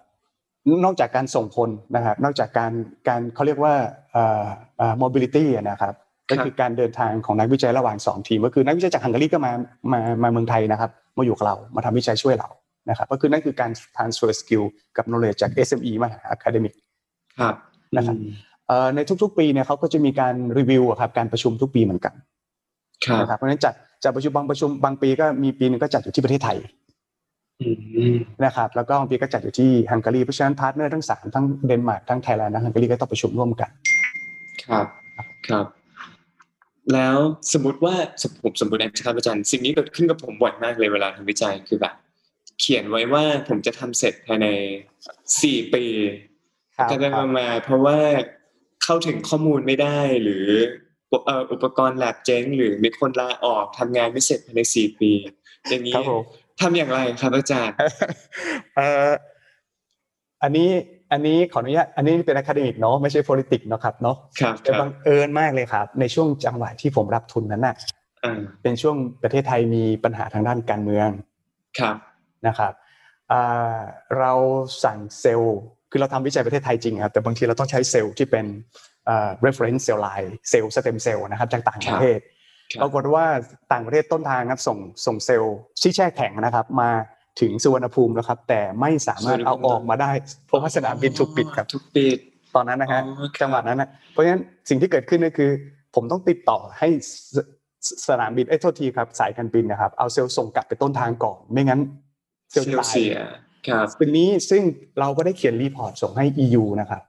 Speaker 4: นอกจากการส่งคนนะครับ นอกจากการการเขาเรียกว่าเอ่อเอ่อ mobility อะนะครับ ก็คือการเดินทางของนักวิจัยระหว่างสองทีมก็คือนักวิจัยจากฮังการีก็มามามาเมืองไทยนะครับ มาอยู่กับเรามาทำวิจัยช่วยเรานะครับก็คือนั่นคือการ transfer skill กับ knowledge จาก SME มาหา academic
Speaker 3: ครับ
Speaker 4: นะครับ
Speaker 3: อืม
Speaker 4: เอ่อในทุกๆ ปีเนี่ยเขาก็จะมีการรีวิวอะครับการประชุมทุกปีเหมือนกัน
Speaker 3: ครับ
Speaker 4: นะครับเพราะฉะนั้นจัดจัดประชุมบางประชุมบางปีก็มีปีหนึงก็จัดอยู่ที่ประเทศไทย
Speaker 3: อืม
Speaker 4: นะครับแล้วก็บางปีก็จัดอยู่ที่ฮังการีเพราะฉะนั้น partner ทั้งสามทั้งเดนมาร์กทั้งไทยแลนด์และฮังการีก็ต้องประชุมร่วมกัน
Speaker 3: ครับครับ แล้วสมมติว่าสมผมสมมตินะครับอาจารย์สิ่งนี้เกิดขึ้นกับผมบ่อยมากเลยเวลาทำวิจัยคือแบบ เขียนไว้ว่าผมจะทำเสร็จภายในสี่ปี
Speaker 4: ครับ
Speaker 3: ก็จะมาเพราะว่าเข้าถึงข้อมูลไม่ได้หรือเอ่ออุปกรณ์แลบเจ๊งหรือมีคนลาออกทำงานไม่เสร็จภายในสี่ปี อย่างนี้
Speaker 4: ครับผม
Speaker 3: ทำอย่างไรครับอาจารย์
Speaker 4: เอ่ออันนี้อันนี้ขออนุญาตอันนี้เป็น academic เนาะไม่ใช่ politics เนาะครับเนาะ
Speaker 3: ครับ
Speaker 4: แต่ค
Speaker 3: รับ
Speaker 4: บังเอิญมากเลยครับ ในช่วงจังหวะที่ผมรับทุนนั้นน่ะ
Speaker 3: อ่า
Speaker 4: เป็นช่วงประเทศไทยมีปัญหาทางด้านการเมือง
Speaker 3: ครับ
Speaker 4: นะครับอ่าเราสั่งเซลล์ คือเราทำวิจัยประเทศไทยจริงครับแต่บางทีเราต้องใช้เซลล์ที่เป็นอ่า reference cell line เซลล์ stem cell นะครับจากต่างประเทศ
Speaker 3: ครับ
Speaker 4: ปรากฏว่าต่างประเทศต้นทางครับส่งส่งเซลล์ที่แช่แข็งนะครับ มาถึงสุวรรณภูมิแล้วครับ แต่ไม่สามารถเอาออกมาได้ เพราะว่าสนามบินถูกปิดครับ
Speaker 3: ถูกปิด
Speaker 4: ตอนนั้นนะฮะ
Speaker 3: อ๋อครับ
Speaker 4: จังหวะนั้นนะเพราะฉะนั้นสิ่งที่เกิดขึ้นก็คือ ผมต้องติดต่อให้สสสนามบินเอ้ยโทษทีครับสายการบินนะครับ เอาเซลล์ส่งกลับไปต้นทางก่อน ไม่งั้นเซลล์
Speaker 3: เซ
Speaker 4: ล
Speaker 3: ล์
Speaker 4: ตาย
Speaker 3: เสีย ครับ
Speaker 4: ปีนี้ซึ่งเราก็ได้เขียน report ส่งให้ EU นะครับ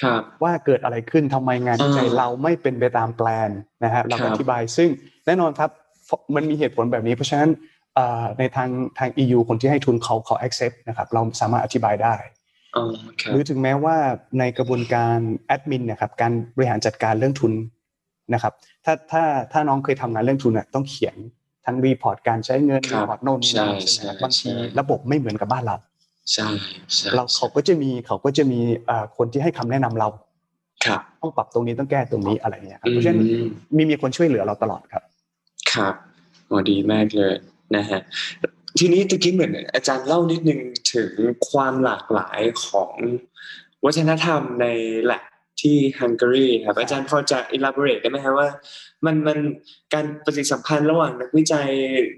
Speaker 3: ครับ
Speaker 4: ว่าเกิดอะไรขึ้นทำไมงานวิจัย
Speaker 3: อ่า
Speaker 4: เราไม่เป็นไปตามแปลนนะฮะเราก็
Speaker 3: ครับ
Speaker 4: อธิบายซึ่งแน่นอนครับมันมีเหตุผลแบบนี้ เพราะฉะนั้นเอ่อในทางทาง EU คนที่ให้ทุนเขาเขา accept นะครับเราสามารถอธิบายได้
Speaker 3: อ๋อครับ
Speaker 4: หรือถึงแม้ว่าในกระบวนการแอดมินนะครับการบริหารจัดการเรื่องทุนนะครับถ้าถ้าถ้าน้องเคยทำงานเรื่องทุนอะต้องเขียน ทั้ง report การใช้เงิน
Speaker 3: ครับ
Speaker 4: report โน่นนี่นั่น
Speaker 3: ใช่
Speaker 4: ใช่ไหมครับ
Speaker 3: ใช่
Speaker 4: บางที
Speaker 3: ใช่
Speaker 4: ระบบไม่เหมือนกับบ้านเรา
Speaker 3: ใช่ใช่
Speaker 4: เราเขาก็จะมีเขาก็จะมีเอ่อคนที่ให้คำแนะนำเรา
Speaker 3: ครับ
Speaker 4: ต้องปรับตรงนี้ต้องแก้ตรงนี้อะไรเงี้ยครับ
Speaker 3: อื
Speaker 4: เพราะฉะนั้น
Speaker 3: ม
Speaker 4: มีมีคนช่วยเหลือเราตลอดครับ
Speaker 3: ครับโอ้ดีมากเลยนะฮะทีนี้ตะกี้เหมือนอาจารย์เล่านิดนึงถึงความหลากหลายของวัฒนธรรมในแลบ ที่ฮังการีครับอาจารย์พอจะ elaborate ได้ไหมครับว่า มันมันการปฏิสัมพันธ์ระหว่างนักวิจัย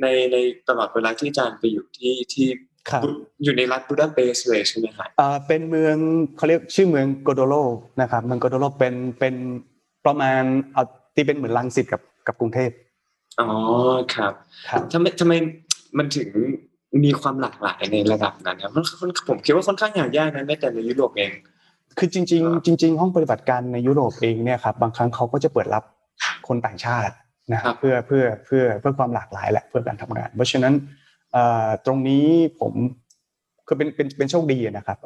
Speaker 3: ในในตลอดเวลาที่อาจารย์ไปอยู่ที่ที่
Speaker 4: ครับ
Speaker 3: บุอยู่ในรัฐบูดาเปสต์เลยใช่ไหมครับ
Speaker 4: เอ่อเป็นเมืองเขาเรียกชื่อเมืองโกโดโลนะครับเมืองโกโดโลเป็นเป็นประมาณเอาที่เป็นเหมือนลังสิตกับกับกรุงเทพ
Speaker 3: อ๋อครับ
Speaker 4: ครับ
Speaker 3: ทำไมทำไมมันถึงมีความหลากหลายในระดับนั้นครับมันมันผมคิดว่าค่อนข้างหายากนะแม้แต่ในยุโรปเอง
Speaker 4: คือจริง ๆ จริง ๆ ห้องปฏิบัติการในยุโรปเองเนี่ยครับบางครั้งเขาก็จะเปิดรับคนต่างชาตินะค
Speaker 3: ครั
Speaker 4: รับบเพื่อเพื่อเพื่อเพื่อความหลากหลายแหละเพื่อการทำงาน เพราะฉะนั้นเอ่อตรงนี้ผมคือเป็นเป็นเป็นโชคดีนะครับ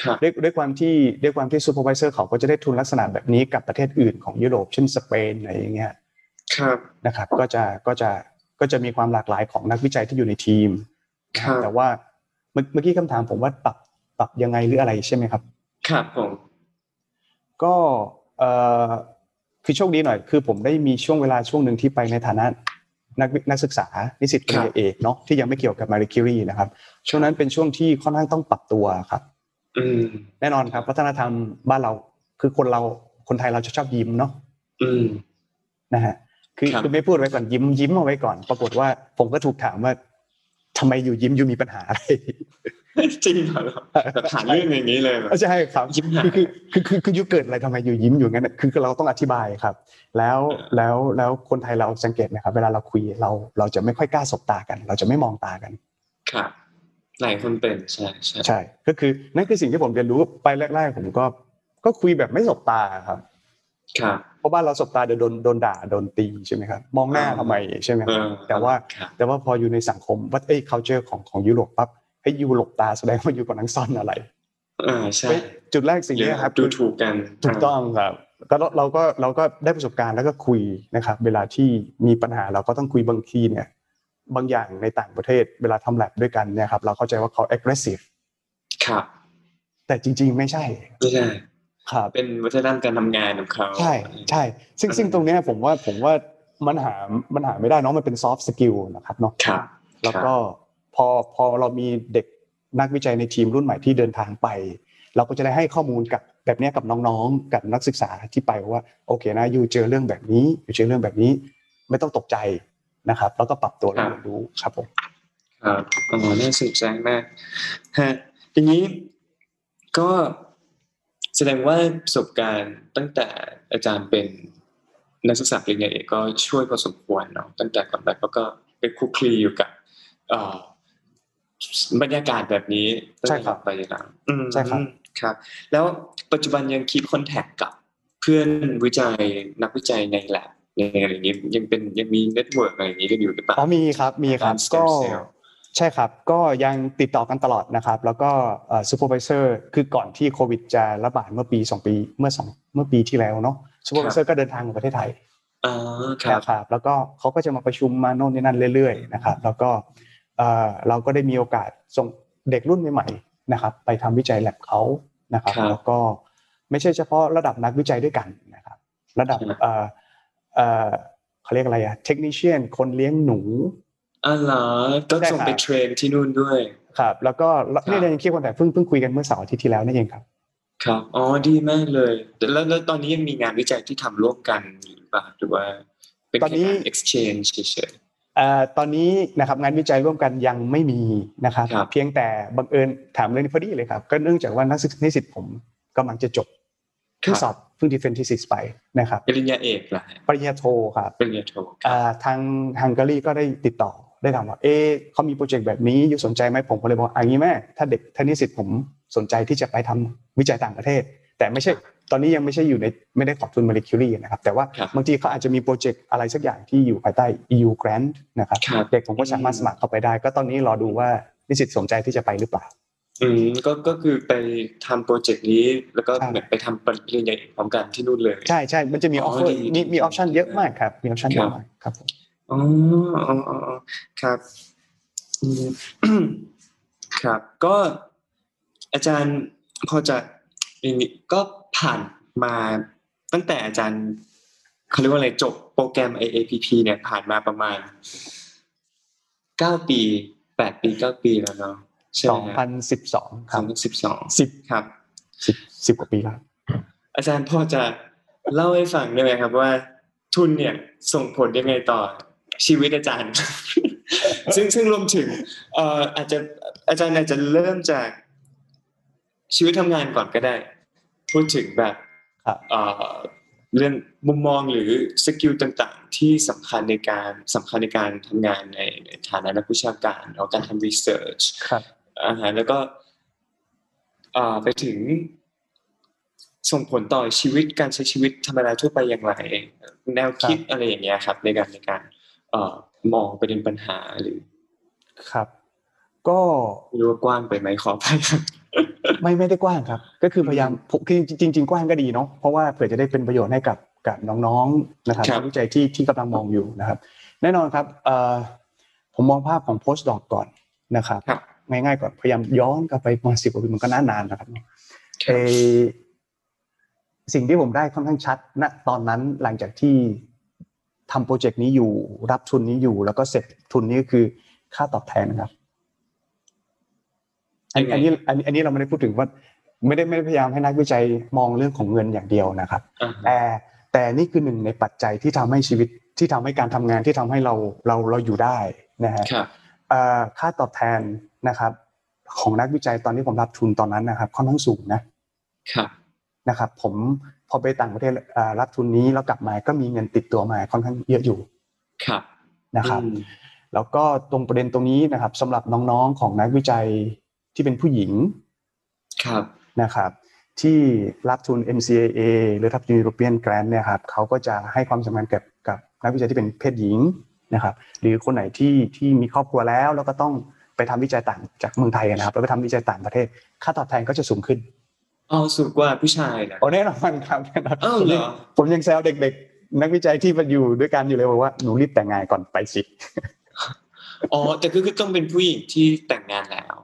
Speaker 3: ครับ
Speaker 4: ด้วยด้วยความที่ด้วยความที่ซูเปอร์วิเซอร์เขาก็จะได้ทุนลักษณะแบบนี้กับประเทศอื่นของยุโรปเช่นสเปนอะไรอย่างเงี้ย
Speaker 3: ครับ
Speaker 4: นะครับ ก็จะก็จะก็จะมีความหลากหลายของนักวิจัยที่อยู่ในทีม
Speaker 3: ครับ
Speaker 4: แต่ว่าเมื่อเมื่อกี้คำถามผมว่าปรับปรับยังไงหรืออะไรใช่ไหมครับ
Speaker 3: ครับผม
Speaker 4: ก็เอ่อคือโชคดีหน่อย คือผมได้มีช่วงเวลาช่วงหนึ่งที่ไปในฐานะนักวินักศึกษานิสิตปริญญาเอกเนาะที่ยังไม่เกี่ยวกับมาริคิรีนะครับ ช่วงนั้นเป็นช่วงที่ค่อนข้างต้องปรับตัวครับ
Speaker 3: อืม
Speaker 4: แน่นอนครับวัฒนธรรมบ้านเราคือคนเราคนไทยเราจะชอบยิ้มเนาะ
Speaker 3: อืม
Speaker 4: นะฮะคือ
Speaker 3: ครับ
Speaker 4: คือไม่พูดไว้ก่อนยิ้มยิ้มเอาไว้ก่อน ปรากฏว่า ผมก็ถูกถามว่าทำไมอยู่ยิ้มอยู่มีปัญหาอะไร
Speaker 3: จริงเหรอแบบผ่านเรื่องอย่างนี้เลยเหรอ
Speaker 4: ใช่ครับ
Speaker 3: ยิ้มหา
Speaker 4: คือคือคือคือคือยุเกิดอะไรทำไมอยู่ยิ้มอยู่งั้นน่ะคือคือเราต้องอธิบายครับ แล้ว
Speaker 3: เออ
Speaker 4: แล้วแล้วคนไทยเราสังเกตนะครับ เวลาเราคุยเราเราจะไม่ค่อยกล้าสบตากัน เราจะไม่มองตากัน
Speaker 3: ครับหลายคนเป็นใช่ใช่
Speaker 4: ใช่ ก็คือนั่นคือสิ่งที่ผมเรียนรู้ไปแรกๆผมก็ก็คุยแบบไม่สบตาครับ
Speaker 3: ครับ
Speaker 4: เพราะบ้านเราสบตาเดี๋ยวโดนโดนด่าโดนตีใช่ไหมครับมองหน้า
Speaker 3: อ่า
Speaker 4: ทำไมใช่ไหม
Speaker 3: เอ
Speaker 4: ครับ
Speaker 3: อ
Speaker 4: แต่ว่า
Speaker 3: ครับ
Speaker 4: แต่ว่าพออยู่ในสังคมว่าเอ้ย culture ของของยุโรปปั๊บ ให้ยูหลบตาแสดงว่ายูกำลังซ่อนอะไร
Speaker 3: อ่าใช่
Speaker 4: เฮ้ยจุดแรกสิ่งนี้ครับ
Speaker 3: ดูถูกกัน
Speaker 4: ถูกต้องครับก็เราเราก็เราก็ได้ประสบการณ์แล้วก็คุยนะครับ เวลาที่มีปัญหาเราก็ต้องคุยบางทีเนี่ย บางอย่างในต่างประเทศเวลาทำแลบด้วยกันเนี่ยครับ เราเข้าใจว่าเขา aggressive
Speaker 3: ครับ
Speaker 4: แต่จริง ๆ ไม่ใช่
Speaker 3: ไม่ใช่
Speaker 4: ครับ
Speaker 3: เป็นวัฒนธรรมการทำงานของเขา
Speaker 4: ใช่ใช่ ซึ่งซึ่งตรงเนี้ยผมว่าผมว่ามันหามันหาไม่ได้เนาะมันเป็น soft skill นะครับเนาะ
Speaker 3: ครับ
Speaker 4: แล้วก็ พอพอเรามีเด็กนักวิจัยในทีมรุ่นใหม่ที่เดินทางไป เราก็จะได้ให้ข้อมูลกับแบบนี้กับน้องๆ กับนักศึกษาที่ไปว่าโอเคนะยูเจอเรื่องแบบนี้ยูเจอเรื่องแบบนี้ ไม่ต้องตกใจนะครับ แล้วก็ปรับตัวแล้วเรียนรู้ครับผม
Speaker 3: ครับอ๋อน่าสนใจมากฮะทีนี้ก็แสดงว่าประสบการณ์ตั้งแต่อาจารย์เป็นนักศึกษาปริญญาเอกก็ช่วยพอสมควรเนาะตั้งแต่ก่อนแบบแล้วก็ไปคลุกคลีอยู่กับเอ่อ บรรยากาศแบบนี้ตั้ง
Speaker 4: ใช่
Speaker 3: แต่
Speaker 4: ครับ
Speaker 3: ไปหลังอืม
Speaker 4: ใช่ครับ
Speaker 3: ครับ แล้วปัจจุบันยัง keep contact กับเพื่อนวิจัยนักวิจัยในแลบในอะไรอย่างนี้ยังเป็นยังมี network อะไรอย่างนี้กันอยู่หรือเปล่า
Speaker 4: อ๋อมีครับมีครับ
Speaker 3: การ stem
Speaker 4: ก็
Speaker 3: cell
Speaker 4: ใช่ครับ ก็ยังติดต่อกันตลอดนะครับ แล้วก็ supervisor คือก่อนที่โควิดจะระบาดเมื่อปี 2 ปีเมื่อสองเมื่อปีที่แล้วเนาะ supervisor ก็เดินทางมาประเทศไทย
Speaker 3: อ๋อครับ
Speaker 4: นะครับแล้วก็เขาก็จะมาประชุมมาโน่นนี่นั่นเรื่อยๆนะครับ แล้วก็ เอ่อเราก็ได้มีโอกาสส่งเด็กรุ่นใหม่ๆนะครับ ไปทำวิจัยแล็บเขานะครับ
Speaker 3: ครับ
Speaker 4: แล้วก็ไม่ใช่เฉพาะระดับนักวิจัยด้วยกันนะครับ ระดับ
Speaker 3: ครับ
Speaker 4: เอ่อเอ่อเขาเรียกอะไรอะ technician คนเลี้ยงหนู
Speaker 3: อ๋อเหรอก็ส่งไป
Speaker 4: ใช่ครับ
Speaker 3: train ที่นู่นด้วย
Speaker 4: ครับ แล้วก็
Speaker 3: ครับ
Speaker 4: นี่เรายังคิดกันแต่เพิ่งเพิ่งคุยกันเมื่อเสาร์อาทิตย์ที่แล้วนั่นเองครับ
Speaker 3: ครับอ๋อดีมากเลยแต่แล้วแล้วตอนนี้ยังมีงานวิจัยที่ทำร่วมกันอยู่หรือเปล่าหรือว่าเป็น
Speaker 4: ตอนนี้
Speaker 3: แค่การ exchange เฉย
Speaker 4: เอ่อ ตอนนี้นะครับงานวิจัยร่วมกันยังไม่มีนะครับ
Speaker 3: ครับ
Speaker 4: เพียงแต่บังเอิญถามเรื่องนี้พอดีเลยครับ ก็เนื่องจากว่านักศึกษานิสิตผมกำลังจะจบ
Speaker 3: ๆ
Speaker 4: เพิ่งสอบเพิ่ง defend thesis ไปนะครับ
Speaker 3: ปริญญาเอกเหรอฮะ
Speaker 4: ปริญญาโทครับ
Speaker 3: ปริญญาโทครับ
Speaker 4: อ่าทางฮังการีก็ได้ติดต่อได้ถามว่าเอ๊ะเขามีโปรเจกต์แบบนี้อยู่สนใจไหมผมก็เลยบอกอันนี้แม่ถ้าเด็กท่านิสิตผมสนใจที่จะไปทำวิจัยต่างประเทศ แต่ไม่ใช่ ตอนนี้ยังไม่ใช่อยู่ในไม่ได้ขอทุน Marie Curie นะครับแต่ว่า
Speaker 3: ครับ
Speaker 4: บางทีเขาอาจจะมีโปรเจกต์อะไรสักอย่างที่อยู่ภายใต้ EU grant นะครับ
Speaker 3: ครับ
Speaker 4: เด็กผมก็สามารถสมัครเข้าไปได้ ก็ตอนนี้รอดูว่านิสิตสนใจที่จะไปหรือเปล่า
Speaker 3: อืมก็ก็คือไปทำโปรเจกต์นี้ แล้วก็
Speaker 4: ใช่
Speaker 3: เหมือนไปทำปริญญาเอกพร้อมกันที่นู่นเลย
Speaker 4: ใช่ใช่มันจะมีอ๋
Speaker 3: อ
Speaker 4: offer
Speaker 3: ดี
Speaker 4: มี
Speaker 3: ดี
Speaker 4: มี option เยอะมากครับมี option เยอะครั
Speaker 3: บ
Speaker 4: มากครับผม
Speaker 3: อ๋ออ๋ออ๋ออ๋อครับอืมครับ ก็อาจารย์พอจะอย่างนี้ก็ ผ่านมาตั้งแต่อาจารย์เขาเรียกว่าอะไรจบโปรแกรม IAPP เนี่ยผ่านมาประมาณเก้าปีแปดปีเก้าปีแล้วเนาะใช่
Speaker 4: ส
Speaker 3: ไห
Speaker 4: อ
Speaker 3: ม
Speaker 4: ง
Speaker 3: ฮะ
Speaker 4: พันสิบสองค
Speaker 3: ส
Speaker 4: รั
Speaker 3: อบงพันสิบสอง
Speaker 4: สิบ
Speaker 3: ครับ
Speaker 4: สิบสิบกว่าปีแล้ว
Speaker 3: อาจารย์พอจะเล่าให้ฟังได้ไหมครับว่า ทุนเนี่ยส่งผลยังไงต่อชีวิตอาจารย์ ซึ่งซึ่งรวมถึงเอ่ออาจจะอาจารย์อาจจะเริ่มจากชีวิตทำงานก่อนก็ได้ พูดถึงแบบ
Speaker 4: ครับ
Speaker 3: เอ่อเรื่องมุมมองหรือ skill ต่างๆ ที่สำคัญในการสำคัญในการทำงานในในฐานะนักวิชาการหรือการทำ research
Speaker 4: ครับ
Speaker 3: อาหารแล้วก็อ่าไปถึงส่งผลต่อชีวิตการใช้ชีวิตธรรมดาทั่วไปอย่างไร แนวคิดอะไรอย่างเงี้ยครับ ในการในการเอ่อมองประเด็นปัญหาหรือ
Speaker 4: ครับ ก็
Speaker 3: ไม่รู้ว่ากว้างไปไหมขอไปครับ
Speaker 4: ไม่ไม่ได้กว้างครับ ก็คือพยายามผมคือจริงจริง ๆ กว้างก็ดีเนาะเพราะว่าเผื่อจะได้เป็นประโยชน์ให้กับกับน้องๆนะครับ
Speaker 3: ครับ
Speaker 4: นักวิจัยที่ที่กำลังมองอยู่นะครับ แน่นอนครับเอ่อผมมองภาพของ post doc ก่อนนะครับ
Speaker 3: ครับ
Speaker 4: ง่ายๆก่อนพยายามย้อนกลับไปประมาณสิบกว่าปีมันก็นานๆนะครับเออสิ่งที่ผมได้ค่อนข้างชัดณตอนนั้นหลังจากที่ทำโปรเจกต์นี้อยู่รับทุนนี้อยู่ แล้วก็เสร็จทุนนี้ก็คือค่าตอบแทนนะครับ อัน
Speaker 3: ยังไง
Speaker 4: อันนี้อันนี้อันนี้เราไม่ได้พูดถึงว่าไม่ได้ไม่ได้พยายามให้นักวิจัยมองเรื่องของเงินอย่างเดียวนะครับ
Speaker 3: อ่าฮะ
Speaker 4: แต่แต่นี่คือหนึ่งในปัจจัยที่ทำให้ชีวิตที่ทำให้การทำงานที่ทำให้เราเราเราอยู่ได้นะฮะ
Speaker 3: ครับ
Speaker 4: เอ่อค่าตอบแทนนะครับ ของนักวิจัยตอนที่ผมรับทุนตอนนั้นนะครับค่อนข้างสูงนะครับนะครับ ผมพอไปต่างประเทศเอ่อรับทุนนี้แล้วกลับมาก็มีเงินติดตัวมาค่อนข้างเยอะอยู่
Speaker 3: ครับ
Speaker 4: นะครับ
Speaker 3: อืม
Speaker 4: แล้วก็ตรงประเด็นตรงนี้นะครับสำหรับน้องๆของนักวิจัย ที่เป็นผู้หญิง
Speaker 3: ครับ
Speaker 4: นะครับ ที่รับทุน MCAA หรือรับทุน European Grant เนี่ยครับเขาก็จะให้ความสำคัญกับกับนักวิจัยที่เป็นเพศหญิงนะครับหรือคนไหนที่ที่มีครอบครัวแล้วแล้วก็ต้องไปทำวิจัยต่างจากเมืองไทยนะครับแล้วไปทำวิจัยต่างประเทศ ค่าตอบแทนก็จะสูงขึ้น
Speaker 3: อ๋อสูงกว่าผู้ชายนะ
Speaker 4: โอ้แน่นอนครับแน่นอน
Speaker 3: อ้าว
Speaker 4: ผม
Speaker 3: เหร
Speaker 4: ยัง
Speaker 3: อ
Speaker 4: ผมยังแซวเด็ก ๆ นักวิจัยที่มาอยู่ด้วยกันอยู่เลยบอกว่าหนูรีบแต่งงานก่อนไปสิ
Speaker 3: อ๋อแต่ก็คือต้องเป็นผู้หญิงที่แต่งงานแล้ว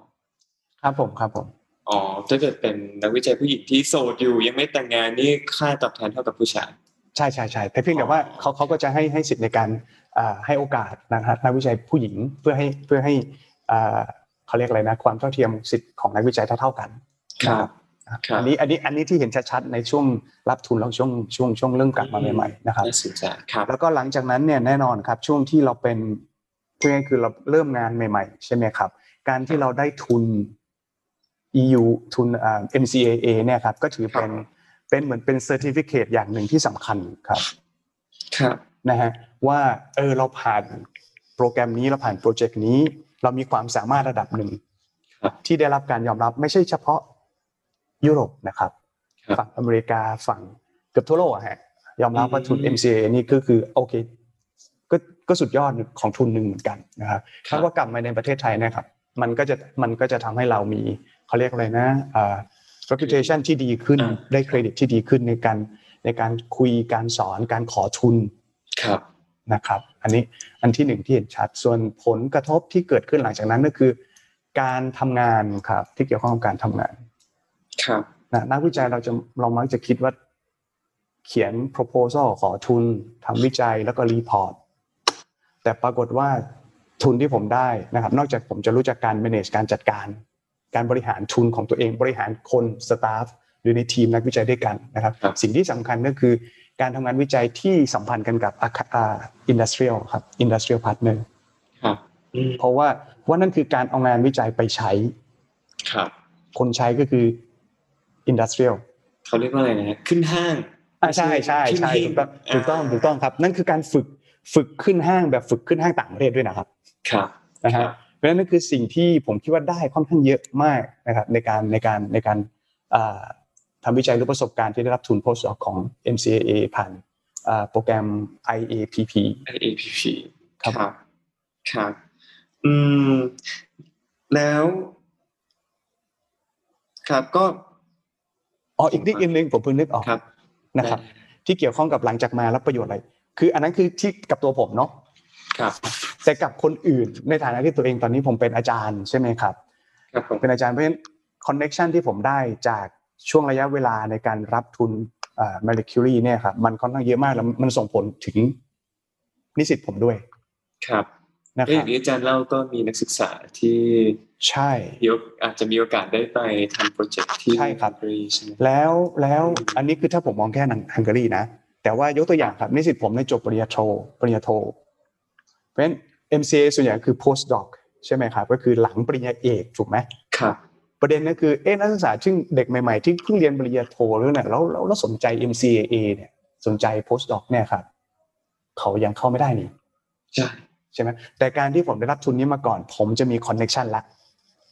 Speaker 4: ครับผมครับผม
Speaker 3: อ๋อถ้าเกิดเป็นนักวิจัยผู้หญิงที่โสดอยู่ ยังไม่แต่งงานนี่ค่าตอบแทนเท่ากับผู้ชาย
Speaker 4: ใช่ใช่ใช่แต่เพียงแต่
Speaker 3: อ๋อ
Speaker 4: ว่าเขาเขาก็จะให้ให้สิทธิ์ในการอ่าให้โอกาสนะครับนักวิจัยผู้หญิงเพื่อให้เพื่อให้อ่าเขาเรียกอะไรนะความเท่าเทียมสิทธิ์ของนักวิจัยเท่าๆกัน
Speaker 3: ครับครับ
Speaker 4: อันนี้อันนี้อันนี้ที่เห็นชัดๆในช่วงรับทุนแล้วช่วงช่วงช่วงเริ่มกลับมาใหม่ๆนะครับ
Speaker 3: น่าสนใจครับ
Speaker 4: แล้วก็หลังจากนั้นเนี่ยแน่นอนครับช่วงที่เราเป็นพูดง่ายๆคือเราเริ่มงานใหม่ ๆ ใช่ไหมครับ การที่เราได้ทุน EU ทุนอ่า MSCA เนี่ยครับก็ถือเป็น
Speaker 3: ครับ
Speaker 4: เป็นเหมือนเป็น certificate อย่างหนึ่งที่สำคัญครับ
Speaker 3: ครับ
Speaker 4: นะฮะว่าเออเราผ่านโปรแกรมนี้เราผ่านโปรเจกต์นี้ เรามีความสามารถระดับหนึ่ง
Speaker 3: ครับ
Speaker 4: ที่ได้รับการยอมรับไม่ใช่เฉพาะยุโรปนะครับ
Speaker 3: ครับ
Speaker 4: ฝั่งอเมริกาฝั่งเกือบทั่วโลกอะฮะยอมรับว่าทุน
Speaker 3: อืม
Speaker 4: MCA นี่ก็คือโอเคก็ก็สุดยอดของทุนหนึ่งเหมือนกันนะครับ
Speaker 3: ครับ
Speaker 4: ถ้าว่ากลับมาในประเทศไทยนะครับ มันก็จะมันก็จะทำให้เรามี เขาเรียกอะไรนะอ่า reputation ที่ดีขึ้น
Speaker 3: อ่า
Speaker 4: ได้เครดิตที่ดีขึ้นในการในการคุยการสอนการขอทุน
Speaker 3: ครับ
Speaker 4: นะครับ อันนี้อันที่หนึ่งที่เห็นชัดส่วนผลกระทบที่เกิดขึ้นหลังจากนั้นก็คือ การทำงานครับที่เกี่ยวข้องกับการทำงาน
Speaker 3: ครับ
Speaker 4: นะนักวิจัยเราจะเรามักจะคิดว่าเขียน proposal ขอทุนทำวิจัยแล้วก็รีพอร์ตแต่ปรากฏว่าทุนที่ผมได้นะครับ นอกจากผมจะรู้จักการ manage การจัดการ การบริหารทุนของตัวเองบริหารคน staff หรือในทีมนักวิจัยด้วยกันนะครับ
Speaker 3: ครับ
Speaker 4: สิ่งที่สำคัญก็คือการทำงานวิจัยที่สัมพันธ์กันกับอ่า industrial ครับ industrial partner
Speaker 3: ครับอืม
Speaker 4: เพราะว่าว่านั่นคือการเอางานวิจัยไปใช้
Speaker 3: ครับ
Speaker 4: คนใช้ก็คือ industrial
Speaker 3: เขาเรียกว่าอะไรนะขึ้นห้าง
Speaker 4: อ่าใช่ใช่ใช่ถูกต้องถูกต้องถูกต้องครับ นั่นคือการฝึกฝึกขึ้นห้างแบบฝึกขึ้นห้างต่างประเทศด้วยนะครับ
Speaker 3: ครับ
Speaker 4: นะ
Speaker 3: ครั
Speaker 4: ฮะ
Speaker 3: บ
Speaker 4: เพราะฉะนั้นนั่นคือสิ่งที่ผมคิดว่าได้ค่อนข้างเยอะมากนะครับในการในการในการอ่าทำวิจัยหรือประสบการณ์ที่ได้รับทุน postdoc ของ MCAA ผ่านอ่าโปรแกรม IAPP
Speaker 3: APP
Speaker 4: ครับ
Speaker 3: ครับครับอืมแล้วครับก็
Speaker 4: อ๋ออีกนิดนึงผมเพิ่งนึกออก
Speaker 3: ครับ
Speaker 4: นะครับ ที่เกี่ยวข้องกับหลังจากมาแล้วประโยชน์อะไร คืออันนั้นคือที่กับตัวผมเนาะ
Speaker 3: ครับ
Speaker 4: แต่กับคนอื่นในฐานะที่ตัวเองตอนนี้ผมเป็นอาจารย์ใช่ไหมครับ
Speaker 3: ครับผม
Speaker 4: เป็นอาจารย์เพราะฉะนั้นคอนเน็ชันที่ผมได้จากช่วงระยะเวลาในการรับทุนเอ่อ Marie Curie เนี่ยครับมันค่อนข้างเยอะมากแล้วมันส่งผลถึงนิสิตผมด้วย
Speaker 3: ครับ
Speaker 4: นะ
Speaker 3: ก็
Speaker 4: ค
Speaker 3: อ
Speaker 4: รั
Speaker 3: ย่า
Speaker 4: บ
Speaker 3: งที่อาจารย์เล่าก็มีนักศึกษาที่
Speaker 4: ใช่
Speaker 3: มีโออาจจะมีโอกาสได้ไปทำโปรเจกต์ที่
Speaker 4: ใช่ครับ
Speaker 3: ฮังการีใช่ไหม
Speaker 4: แล้วแล้วอันนี้คือถ้าผมมองแค่ฮังการีนะแต่ว่ายกตัวอย่างครับนิสิตผมในจบปริญญาโทปริญญาโทเพ ราะฉะนั้น MCA ส่วนใหญ่คือ postdoc ใช่ไหมครับก็คือหลังปริญญาเอกถูกไหม
Speaker 3: ครับ
Speaker 4: ประเด็นก็คือเอ๊ะนักศึกษาซึ่งเด็กใหม่ๆ ที่เพิ่งเรียนปริญญาโทหรือเนี่ยแล้วแล้วแล้วสนใจ MCAA เนี่ยสนใจ postdoc เนี่ยครับเขายังเข้าไม่ได้นี่
Speaker 3: ใช่
Speaker 4: ใช่ไหมแต่การที่ผมได้รับทุนนี้มาก่อน ผมจะมีคอนเน็ชันละ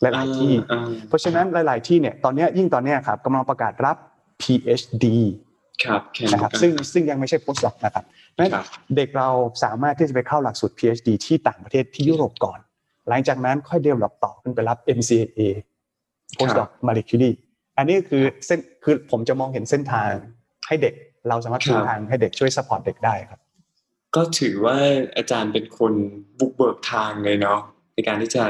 Speaker 4: หลายๆที่
Speaker 3: อ่า
Speaker 4: เพราะฉะนั้นหลาย ๆ ที่เนี่ยตอนเนี้ยยิ่งตอนเนี้ยครับกำลังประกาศรับ PhD
Speaker 3: ครับแค่
Speaker 4: นะครับซึ่งซึ่งยังไม่ใช่ postdoc นะครับเพราะฉะนั้น
Speaker 3: ครับ
Speaker 4: เด็กเราสามารถที่จะไปเข้าหลักสูตร PhD ที่ต่างประเทศที่ยุโรปก่อน หลังจากนั้นค่อย develop ต่อขึ้นไปรับ MCAA postdoc Marie Curie อันนี้คือเส้นคือผมจะมองเห็นเส้นทางให้เด็กเราสามารถ
Speaker 3: ครับชู
Speaker 4: ทางให้เด็กช่วย support เด็กได้ครับ
Speaker 3: ก็ถือว่าอาจารย์เป็นคนบุกเบิกทางเลยเนาะในการที่จะ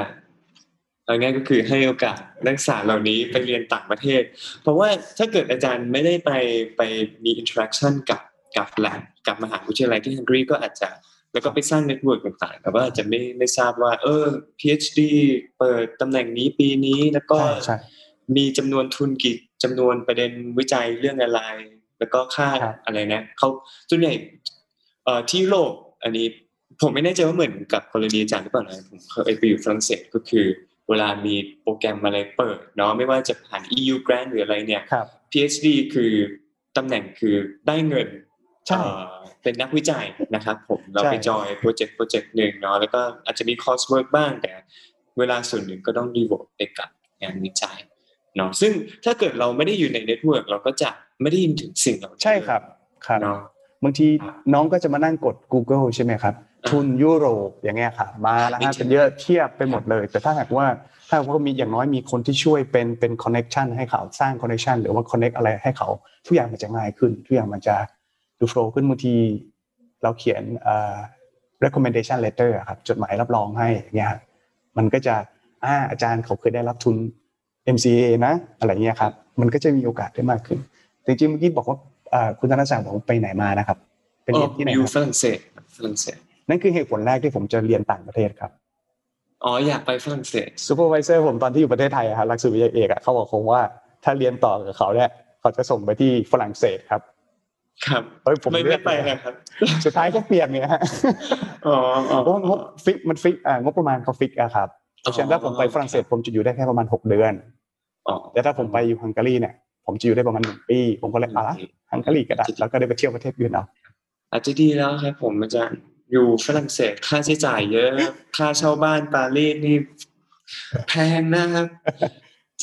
Speaker 3: เอาง่ายก็คือให้โอกาสนักศึกษาเหล่านี้ไปเรียนต่างประเทศ เพราะว่าถ้าเกิดอาจารย์ไม่ได้ไปไปมี interaction กับกับแหล่งกับมหาวิทยาลัยที่ฮังการีก็อาจจะแล้วก็ไปสร้าง network ต่างๆ แต่ว่าอาจจะไม่ไม่ทราบว่า เออ PhD เปิดตำแหน่งนี้ปีนี้แล้วก็
Speaker 4: ใช่ใช่
Speaker 3: มีจำนวนทุนกี่จำนวนประเด็นวิจัยเรื่องอะไร แล้วก็ค่า
Speaker 4: ครับ
Speaker 3: อะไรนะเขาส่วนใหญ่เอ่อที่โลกอันนี้ผมไม่แน่ใจว่าเหมือนกับกรณีอาจารย์หรือเปล่านะผมเคยไปอยู่ฝรั่งเศสก็คือ เวลามีโปรแกรมอะไรเปิดเนาะไม่ว่าจะผ่าน EU grant หรืออะไรเนี่ย
Speaker 4: ครับ
Speaker 3: PhD คือตำแหน่งคือได้เงิน
Speaker 4: ใช่
Speaker 3: เอ่อเป็นนักวิจัยนะครับผมเรา
Speaker 4: ใช่
Speaker 3: ไปจอยโปรเจกต์โปรเจกต์หนึ่งเนาะแล้วก็อาจจะมี coursework บ้างแต่เวลาส่วนหนึ่งก็ต้องรีโวไปกับงานวิจัยเนาะซึ่งถ้าเกิดเราไม่ได้อยู่ใน network เราก็จะไม่ได้ยินถึงสิ่งเหล่านี้
Speaker 4: ใช่ครับครับ
Speaker 3: เนาะ
Speaker 4: บางทีน้องก็จะมานั่งกด Google ใช่ไหมครับ
Speaker 3: อ่า
Speaker 4: ทุนยุโรปอย่างเงี้ยครับมาแล้ว
Speaker 3: ไม่
Speaker 4: ฮะ
Speaker 3: ใช่
Speaker 4: เป็นเยอะเทียบไปหมดเลย แต่ถ้าหากว่าถ้าหากว่ามีอย่างน้อยมีคนที่ช่วยเป็นเป็น connection ให้เขาสร้าง connection หรือว่า connect อะไรให้เขาทุกอย่างมันจะง่ายขึ้น ทุกอย่างมันจะดู flow ขึ้นบางทีเราเขียนเอ่อ recommendation letter อะครับจดหมายรับรองให้อย่างเงี้ยครับมันก็จะอ่าอาจารย์เขาเคยได้รับทุน MSCA นะ อะไรเงี้ยครับ มันก็จะมีโอกาสได้มากขึ้นแต่จริงๆเมื่อกี้บอกว่าเอ่อคุณธนศักดิ์บอกว่าไปไหนมานะครับ เป็นเรียนที่ไหน
Speaker 3: อยู่
Speaker 4: ครับ
Speaker 3: ฝรั่งเศสฝรั่งเศส
Speaker 4: นั่นคือเหตุผลแรกที่ผมจะเรียนต่างประเทศครับ
Speaker 3: อ๋ออยากไปฝรั่งเศส
Speaker 4: supervisor ผมตอนที่อยู่ประเทศไทยอะครับหลักสูตรปริญญาเอกอะเขาบอกผมว่าถ้าเรียนต่อกับเขาเนี่ยเขาจะส่งไปที่ฝรั่งเศสครับ
Speaker 3: ครับ
Speaker 4: เฮ้ยผม
Speaker 3: ไม่ไม่เลื
Speaker 4: อก
Speaker 3: ไปนะครับ
Speaker 4: สุดท้ายก็เปลี่ยนเนี่ยฮะ
Speaker 3: อ๋ออ๋อ
Speaker 4: เพราะว่างบ fix มัน fix อ่างบประมาณเขา fix อะครับเพราะฉะนั้นถ้าผมไปฝรั่งเศสผมจะอยู่ได้แค่ประมาณหกเดือน
Speaker 3: อ๋อ
Speaker 4: แต่ถ้าผมไปอยู่ฮังการีเนี่ย ผมจะอยู่ได้ประมาณหนึ่งปี ผมก็เลยอะฮังการีก็ได้แล้วก็ได้ไปเที่ยวประเทศอื่นเอา
Speaker 3: อาจจะดีแล้วครับผมอาจารย์ อยู่ฝรั่งเศสค่าใช้จ่ายเยอะ ค่าเช่าบ้านปารีสนี่แพงนะครับ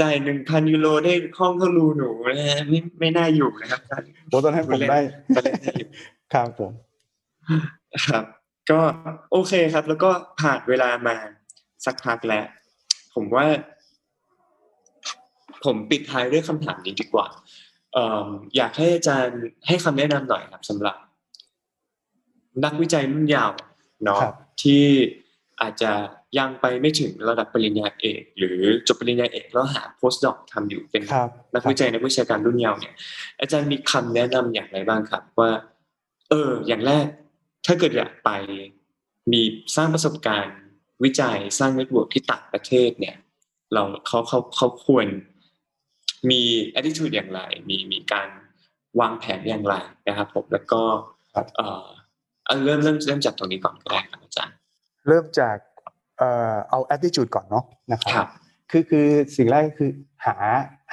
Speaker 3: จ่ายหนึ่งพันยูโรได้ห้องเท่ารูหนูนะฮะไม่ไม่น่าอยู่นะครับอาจารย์
Speaker 4: โอ้ตอนนั้นผมได้
Speaker 3: ตอนเล่นได้อยู่
Speaker 4: ครับผม
Speaker 3: ครับ ก็โอเคครับ แล้วก็ผ่านเวลามาสักพักแล้ว ผมว่า ผมปิดท้ายด้วยคำถามนี้ดีกว่าเอ่ออยากให้อาจารย์ให้คำแนะนำหน่อยครับสำหรับ นักวิจัยรุ่นยาวเนาะ
Speaker 4: ครับ
Speaker 3: ที่อาจจะยังไปไม่ถึงระดับปริญญาเอก หรือจบปริญญาเอกแล้วหา postdoc ทำอยู่เป็น
Speaker 4: ครับ
Speaker 3: นักวิจัยนักวิชาการรุ่นเยาว์เนี่ย อาจารย์มีคำแนะนำอย่างไรบ้างครับว่า เออ อย่างแรก ถ้าเกิดอยากไปมีสร้างประสบการณ์วิจัยสร้าง network ที่ต่างประเทศเนี่ย เราเขาเขาเขาควรมี attitude อย่างไร มีมีการวางแผนอย่างไรนะครับผมแล้วก็
Speaker 4: ครับ
Speaker 3: เอ่อเอาเริ่มเริ่มเริ่มจากตรงนี้ก่อนก็ได้ครับอาจารย์
Speaker 4: เริ่มจากเอ่อเอา attitude ก่อนเนาะนะค
Speaker 3: ครั
Speaker 4: รับคือคือสิ่งแรกก็คือหา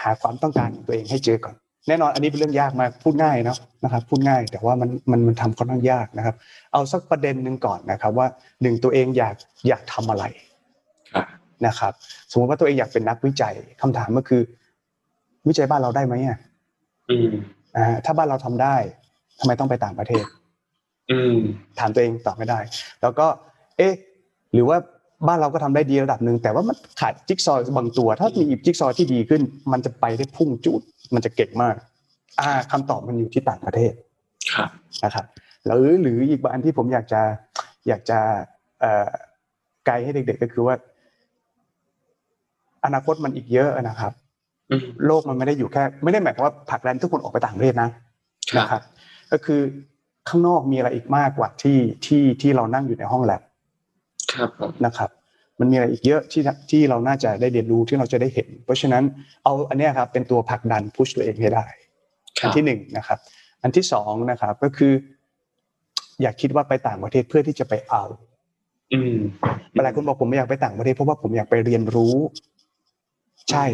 Speaker 4: หาความต้องการของตัวเองให้เจอก่อน แน่นอนอันนี้เป็นเรื่องยากมากพูดง่ายเนาะนะครับพูดง่ายแต่ว่ามันมันมันทำค่อนข้างยากนะครับ เอาสักประเด็นหนึ่งก่อนนะครับว่าหนึ่งตัวเองอยากอยากทำอะไร
Speaker 3: ครับ
Speaker 4: นะครับสมมติว่าตัวเองอยากเป็นนักวิจัยคำถามก็คือ วิจัยบ้านเราได้ไหมอะ
Speaker 3: อืม
Speaker 4: อ่าถ้าบ้านเราทำได้ทำไมต้องไปต่างประเทศ
Speaker 3: อืม
Speaker 4: ถามตัวเองตอบไม่ได้ แล้วก็ เอ๊ะ หรือว่าบ้านเราก็ทำได้ดีระดับหนึ่งแต่ว่ามันขาดจิ๊กซอว์บางตัว ถ้ามีอีกจิ๊กซอว์ที่ดีขึ้น มันจะไปได้พุ่งจุด มันจะเก่งมาก อ่าคำตอบมันอยู่ที่ต่างประเทศ
Speaker 3: ครับ
Speaker 4: นะครับหรือหรืออีกอันที่ผมอยากจะอยากจะเอ่อไกด์ให้เด็ก ๆ ก็คือว่า อนาคตมันอีกเยอะนะครับ
Speaker 3: อืม
Speaker 4: โลกมันไม่ได้อยู่แค่ ไม่ได้หมายความว่าผลักดันทุกคนออกไปต่างประเทศนะ
Speaker 3: ครับ
Speaker 4: นะครับ ก็คือ ข้างนอกมีอะไรอีกมากกว่าที่ที่ที่เรานั่งอยู่ในห้องแลบ
Speaker 3: ครับผม
Speaker 4: นะครับ มันมีอะไรอีกเยอะที่ที่เราน่าจะได้เรียนรู้ที่เราจะได้เห็น เพราะฉะนั้นเอาอันเนี้ยครับเป็นตัวผลักดันพุชตัวเองให้ได้
Speaker 3: ค
Speaker 4: อั
Speaker 3: รั
Speaker 4: น
Speaker 3: บ
Speaker 4: ที่หนึ่งนะครับ อันที่สองนะครับก็คือ อย่าคิดว่าไปต่างประเทศเพื่อที่จะไปเอา
Speaker 3: อืม
Speaker 4: หลายคนบอกผมไม่อยากไปต่างประเทศเพราะว่าผมอยากไปเรียนรู้ ใช่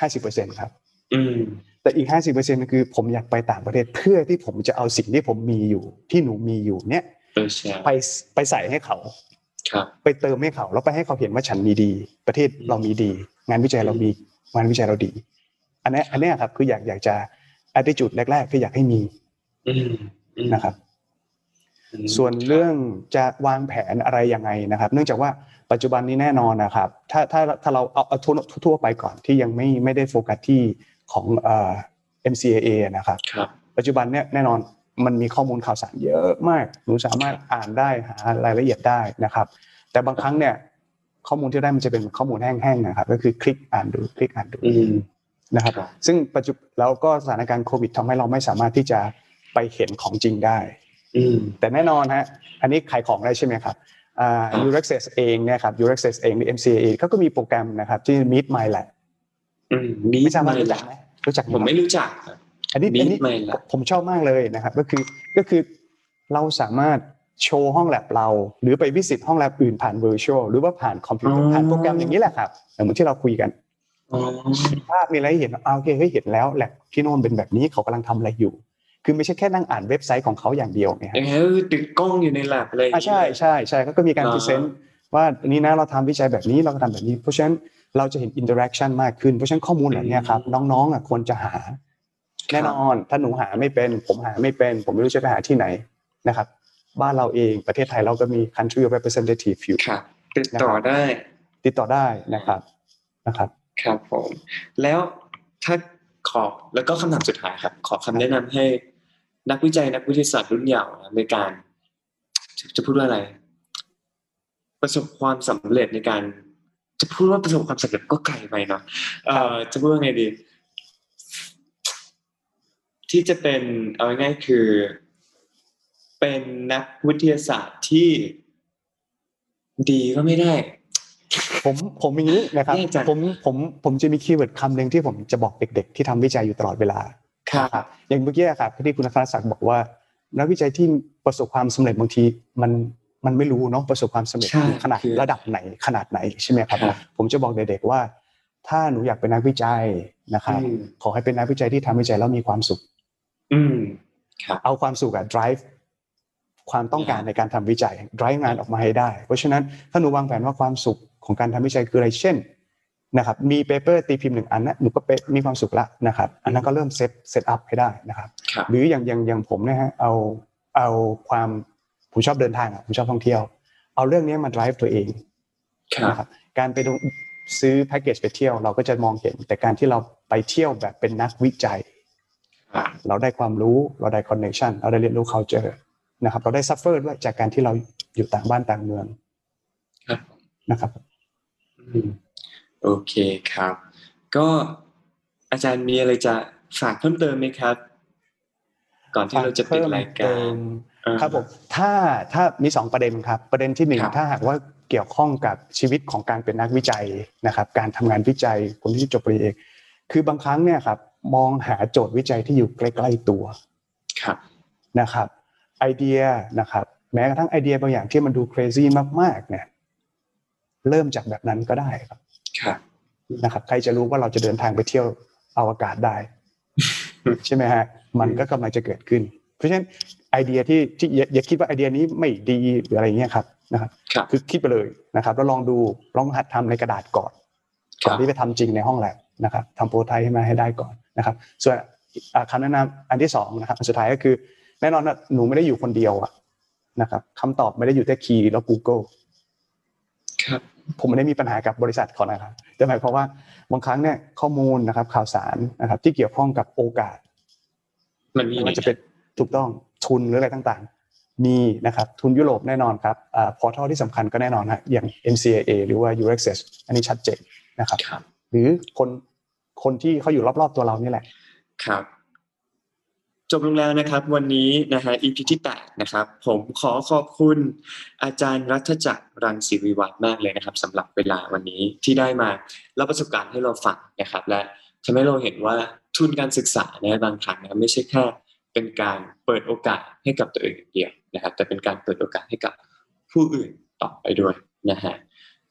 Speaker 4: ห้าสิบเปอร์เซ็นครับ
Speaker 3: อืม
Speaker 4: แต่อีกห้าสิบเปอร์เซ็นคือผมอยากไปต่างประเทศเพื่อที่ผมจะเอาสิ่งที่ผมมีอยู่ ที่หนูมีอยู่เนี่ย
Speaker 3: เออแชร์
Speaker 4: ไปไปใส่ให้เขา
Speaker 3: ครับ
Speaker 4: ไปเติมให้เขาแล้วไปให้เขาเห็นว่าฉันมีดี ประเทศเรามีดี งานวิจัยเรามีงานวิจัยเราดี อันเนี้ยอันเนี้ยครับ คืออยากอยากจะ attitude แรก ๆ ที่อยากให้มี
Speaker 3: อืมอืม
Speaker 4: นะครับ
Speaker 3: อืม
Speaker 4: ส่วนเรื่องจะวางแผนอะไรยังไงนะครับ เนื่องจากว่าปัจจุบันนี้แน่นอนนะครับ ถ้าถ้าถ้าเราเอาเอาทั่วทั่วไปก่อนที่ยังไม่ไม่ได้โฟกัสที่ ของเอ่อ MCAA นะครับ
Speaker 3: ครับ
Speaker 4: ปัจจุบันเนี่ยแน่นอนมันมีข้อมูลข่าวสารเยอะมากหนูสามารถอ่านได้หารายละเอียดได้นะครับ แต่บางครั้งเนี่ยข้อมูลที่ได้มันจะเป็นข้อมูลแห้งๆนะครับ ก็คือคลิกอ่านดูคลิกอ่านดู
Speaker 3: อืม
Speaker 4: นะครับ
Speaker 3: ครับ
Speaker 4: ซึ่งปัจจุแล้วก็สถานการณ์โควิดทำให้เราไม่สามารถที่จะไปเห็นของจริงได้
Speaker 3: อืม
Speaker 4: แต่แน่นอนฮะอันนี้ขายของได้ใช่ไหมครับอ่า
Speaker 3: ครับ
Speaker 4: Urexes เองเนี่ยครับ Urexes เองหรือ MCA เขาก็มีโปรแกรมนะครับที่ Meet My Lab
Speaker 3: อืมมี
Speaker 4: ไม่ทราบว่า
Speaker 3: ไม่
Speaker 4: รู้จั
Speaker 3: ละ
Speaker 4: กไหม รู้จักห
Speaker 3: ผมไม่รู้จักครับ
Speaker 4: อันนี้
Speaker 3: Meet
Speaker 4: อันนี้
Speaker 3: My Lab
Speaker 4: ผมชอบมากเลยนะครับก็คือก็คือเราสามารถโชว์ห้องแลบเรา หรือไปวิสิตห้องแลบอื่นผ่าน virtual หรือว่าผ่านคอมพิวเตอ
Speaker 3: อ๋
Speaker 4: ร์
Speaker 3: อ
Speaker 4: ผ่านโปรแกรมอย่างนี้แหละครับเหมือนที่เราคุยกัน
Speaker 3: อ๋อ
Speaker 4: ภาพมีอะไรให้เห็นอ่าโอเคให้เห็นแล้วแล็บที่โน่นเป็นแบบนี้เขากำลังทำอะไรอยู่ คือไม่ใช่แค่นั่งอ่านเว็บไซต์ของเขาอย่างเดียวเนี่ย
Speaker 3: อย่างเงี้ยคือติดกล้องอยู่ในแล็บอะไรอย่าง
Speaker 4: อ่า
Speaker 3: เงี้ย
Speaker 4: ใช่ใช่ใช่เขาก็มีการ
Speaker 3: อ่า
Speaker 4: present ว่าอันนี้นะเราทำวิจัยแบบนี้เราก็ทำแบบนี้ เพราะฉะนั้น เราจะเห็น interaction มากขึ้น เพราะฉะนั้นข้อมูลเหล่านี้ครับน้องๆอะควรจะหา แน่นอนถ้าหนูหาไม่เป็น ผมหาไม่เป็น ผมไม่รู้จะไปหาที่ไหนนะครับ บ้านเราเองประเทศไทยเราก็มี country representative อยู่
Speaker 3: ครับติดต่อได้
Speaker 4: ติดต่อได้นะครับนะครับ
Speaker 3: ครับผม แล้วถ้าขอแล้วก็คำถามสุดท้ายครับ ขอคำแนะนำให้นักวิจัยนักวิทยาศาสตร์รุ่นเยาว์นะในการจะจะพูดว่าอะไร ประสบความสำเร็จในการ จะพูดว่าประสบความสำเร็จก็ไกลไปเนาะเอ่อจะพูดว่าไงดี ที่จะเป็นเอาง่ายๆคือ เป็นนักวิทยาศาสตร์ที่ดีก็ไม่ได้
Speaker 4: ผมผมอย่างนี้นะครับ
Speaker 3: แน่ใจ
Speaker 4: ผมผมผมจะมี keyword คำหนึ่งที่ผมจะบอกเด็ก ๆ ที่ทำวิจัยอยู่ตลอดเวลา
Speaker 3: ครับ
Speaker 4: นะครับอย่างเมื่อกี้ครับที่คุณธนศักดิ์บอกว่านักวิจัยที่ประสบความสำเร็จบางทีมัน มันไม่รู้เนาะประสบความสำเร็จ
Speaker 3: ใช่
Speaker 4: ขนาด
Speaker 3: คือ
Speaker 4: ระดับไหนขนาดไหนใช่ไหมครับ
Speaker 3: ครับ
Speaker 4: ผมจะบอกเด็กๆว่า ถ้าหนูอยากเป็นนักวิจัยนะครับ
Speaker 3: อืม
Speaker 4: ขอให้เป็นนักวิจัยที่ทำวิจัยแล้วมีความสุข
Speaker 3: อืมครับ
Speaker 4: เอาความสุขอะ drive ความต้องการในการทำวิจัย drive งานออกมาให้ได้ เพราะฉะนั้นถ้าหนูวางแผนว่าความสุขของการทำวิจัยคืออะไรเช่นนะครับมี paper ตีพิมพ์หนึ่งอันนะหนูก็เปมีความสุขละนะครับอันนั้นก็เริ่ม set set up ให้ได้นะครับ
Speaker 3: ครับ
Speaker 4: หรืออย่างอย่างอย่างผมนะฮะเอาเอาความ ผมชอบเดินทางอะผมชอบท่องเที่ยว เอาเรื่องนี้มา drive ตัวเอง
Speaker 3: ครับ
Speaker 4: นะครับการไปดูซื้อแพ็กเกจไปเที่ยวเราก็จะมองเห็น แต่การที่เราไปเที่ยวแบบเป็นนักวิจัย
Speaker 3: ครับ
Speaker 4: เราได้ความรู้เราได้ connection เราได้เรียนรู้ culture นะครับ เราได้ suffer ด้วยจากการที่เราอยู่ต่างบ้านต่างเมือง
Speaker 3: ครับ
Speaker 4: นะครับ
Speaker 3: อืมโอเคครับ ก็อาจารย์มีอะไรจะฝากเพิ่มเติมไหมครับ ก่อนที่เราจะปิดรายการ
Speaker 4: เพิ่ม
Speaker 3: อ่า
Speaker 4: เติม ครับผมถ้าถ้ามีสองประเด็นครับ ประเด็นที่หนึ่ง
Speaker 3: ครับ
Speaker 4: ถ้าหากว่าเกี่ยวข้องกับชีวิตของการเป็นนักวิจัยนะครับ การทำงานวิจัยคนที่จบปริญญาเอกคือบางครั้งเนี่ยครับมองหาโจทย์วิจัยที่อยู่ใกล้ๆตัว
Speaker 3: ครับ
Speaker 4: นะครับ ไอเดียนะครับ แม้กระทั่งไอเดียบางอย่างที่มันดู crazy มากๆ เนี่ย เริ่มจากแบบนั้นก็ได้ครับ
Speaker 3: ครับ
Speaker 4: นะครับ ใครจะรู้ว่าเราจะเดินทางไปเที่ยวอวกาศได้ ใช่ไหมฮะมันก็กำลังจะเกิดขึ้น เพราะฉะนั้น ไอเดียที่ที่อย่าอย่าคิดว่าไอเดียนี้ไม่ดีหรืออะไรเงี้ยครับนะครับ
Speaker 3: ครับ
Speaker 4: คือคิดไปเลยนะครับ แล้วลองดูลองหัดทำในกระดาษก่อน
Speaker 3: ครับ
Speaker 4: ก่อนที่ไปทำจริงในห้องแลบนะครับทำโปรไทป์ให้มาให้ได้ก่อนนะครับ ส่วนอ่าคำแนะนำอันที่สองนะครับอันสุดท้ายก็คือ แน่นอนนะหนูไม่ได้อยู่คนเดียวอะนะครับคำตอบไม่ได้อยู่ที่คีย์แล้ว Google
Speaker 3: ครับ
Speaker 4: ผมไม่ได้มีปัญหากับบริษัทเขานะครับแต่หมายความว่าบางครั้งเนี่ยข้อมูลนะครับข่าวสารนะครับ ที่เกี่ยวข้องกับโอกาส
Speaker 3: มันมี
Speaker 4: ไม่ว่าจะเป็นถูกต้อง ทุนหรืออะไรต่างๆ มีนะครับทุนยุโรปแน่นอนครับอ่าพอร์ทัลที่สำคัญก็แน่นอนฮะอย่าง NCAA หรือว่า UXS อันนี้ชัดเจนนะครับ
Speaker 3: ครับ
Speaker 4: หรือคนคนที่เขาอยู่รอบๆตัวเรานี่แหละ
Speaker 3: ครับจบลงแล้วนะครับวันนี้นะฮะ EP ที่8นะครับผมขอขอบคุณอาจารย์รัฐจักรรังศิริวัฒน์มากเลยนะครับสำหรับเวลาวันนี้ที่ได้มาเล่าประสบการณ์ให้เราฟังนะครับ และทำให้เราเห็นว่าทุนการศึกษาเนี่ยบางครั้งนะครับไม่ใช่แค่ เป็นการเปิดโอกาสให้กับตัวเองอย่างเดียวนะครับ แต่เป็นการเปิดโอกาสให้กับผู้อื่นต่อไปด้วยนะฮะ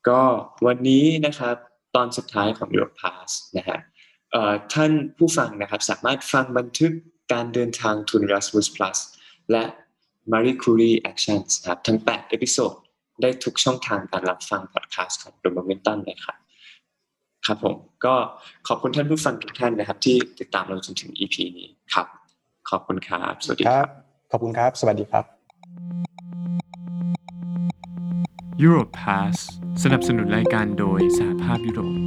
Speaker 3: ก็วันนี้นะครับตอนสุดท้ายของ Europe Pass นะฮะท่านผู้ฟังนะครับสามารถฟังบันทึกการเดินทางทุน Erasmus Plus และ Marie Curie Actions นะครับทั้ง 8 episode ได้ทุกช่องทางการรับฟังพอดแคสต์ของ The Momentum เลยครับครับผมก็ขอบคุณท่านผู้ฟังทุกท่านนะครับ ที่ติดตามเราจนถึง EP นี้ครับ ขอบคุณครับ สวัสดี
Speaker 4: ค
Speaker 3: ค
Speaker 4: รั
Speaker 3: รับ
Speaker 4: บขอบคุณครับ สวัสดีครับ
Speaker 2: Europe Pass สนับสนุนรายการโดยสหภาพยุโรป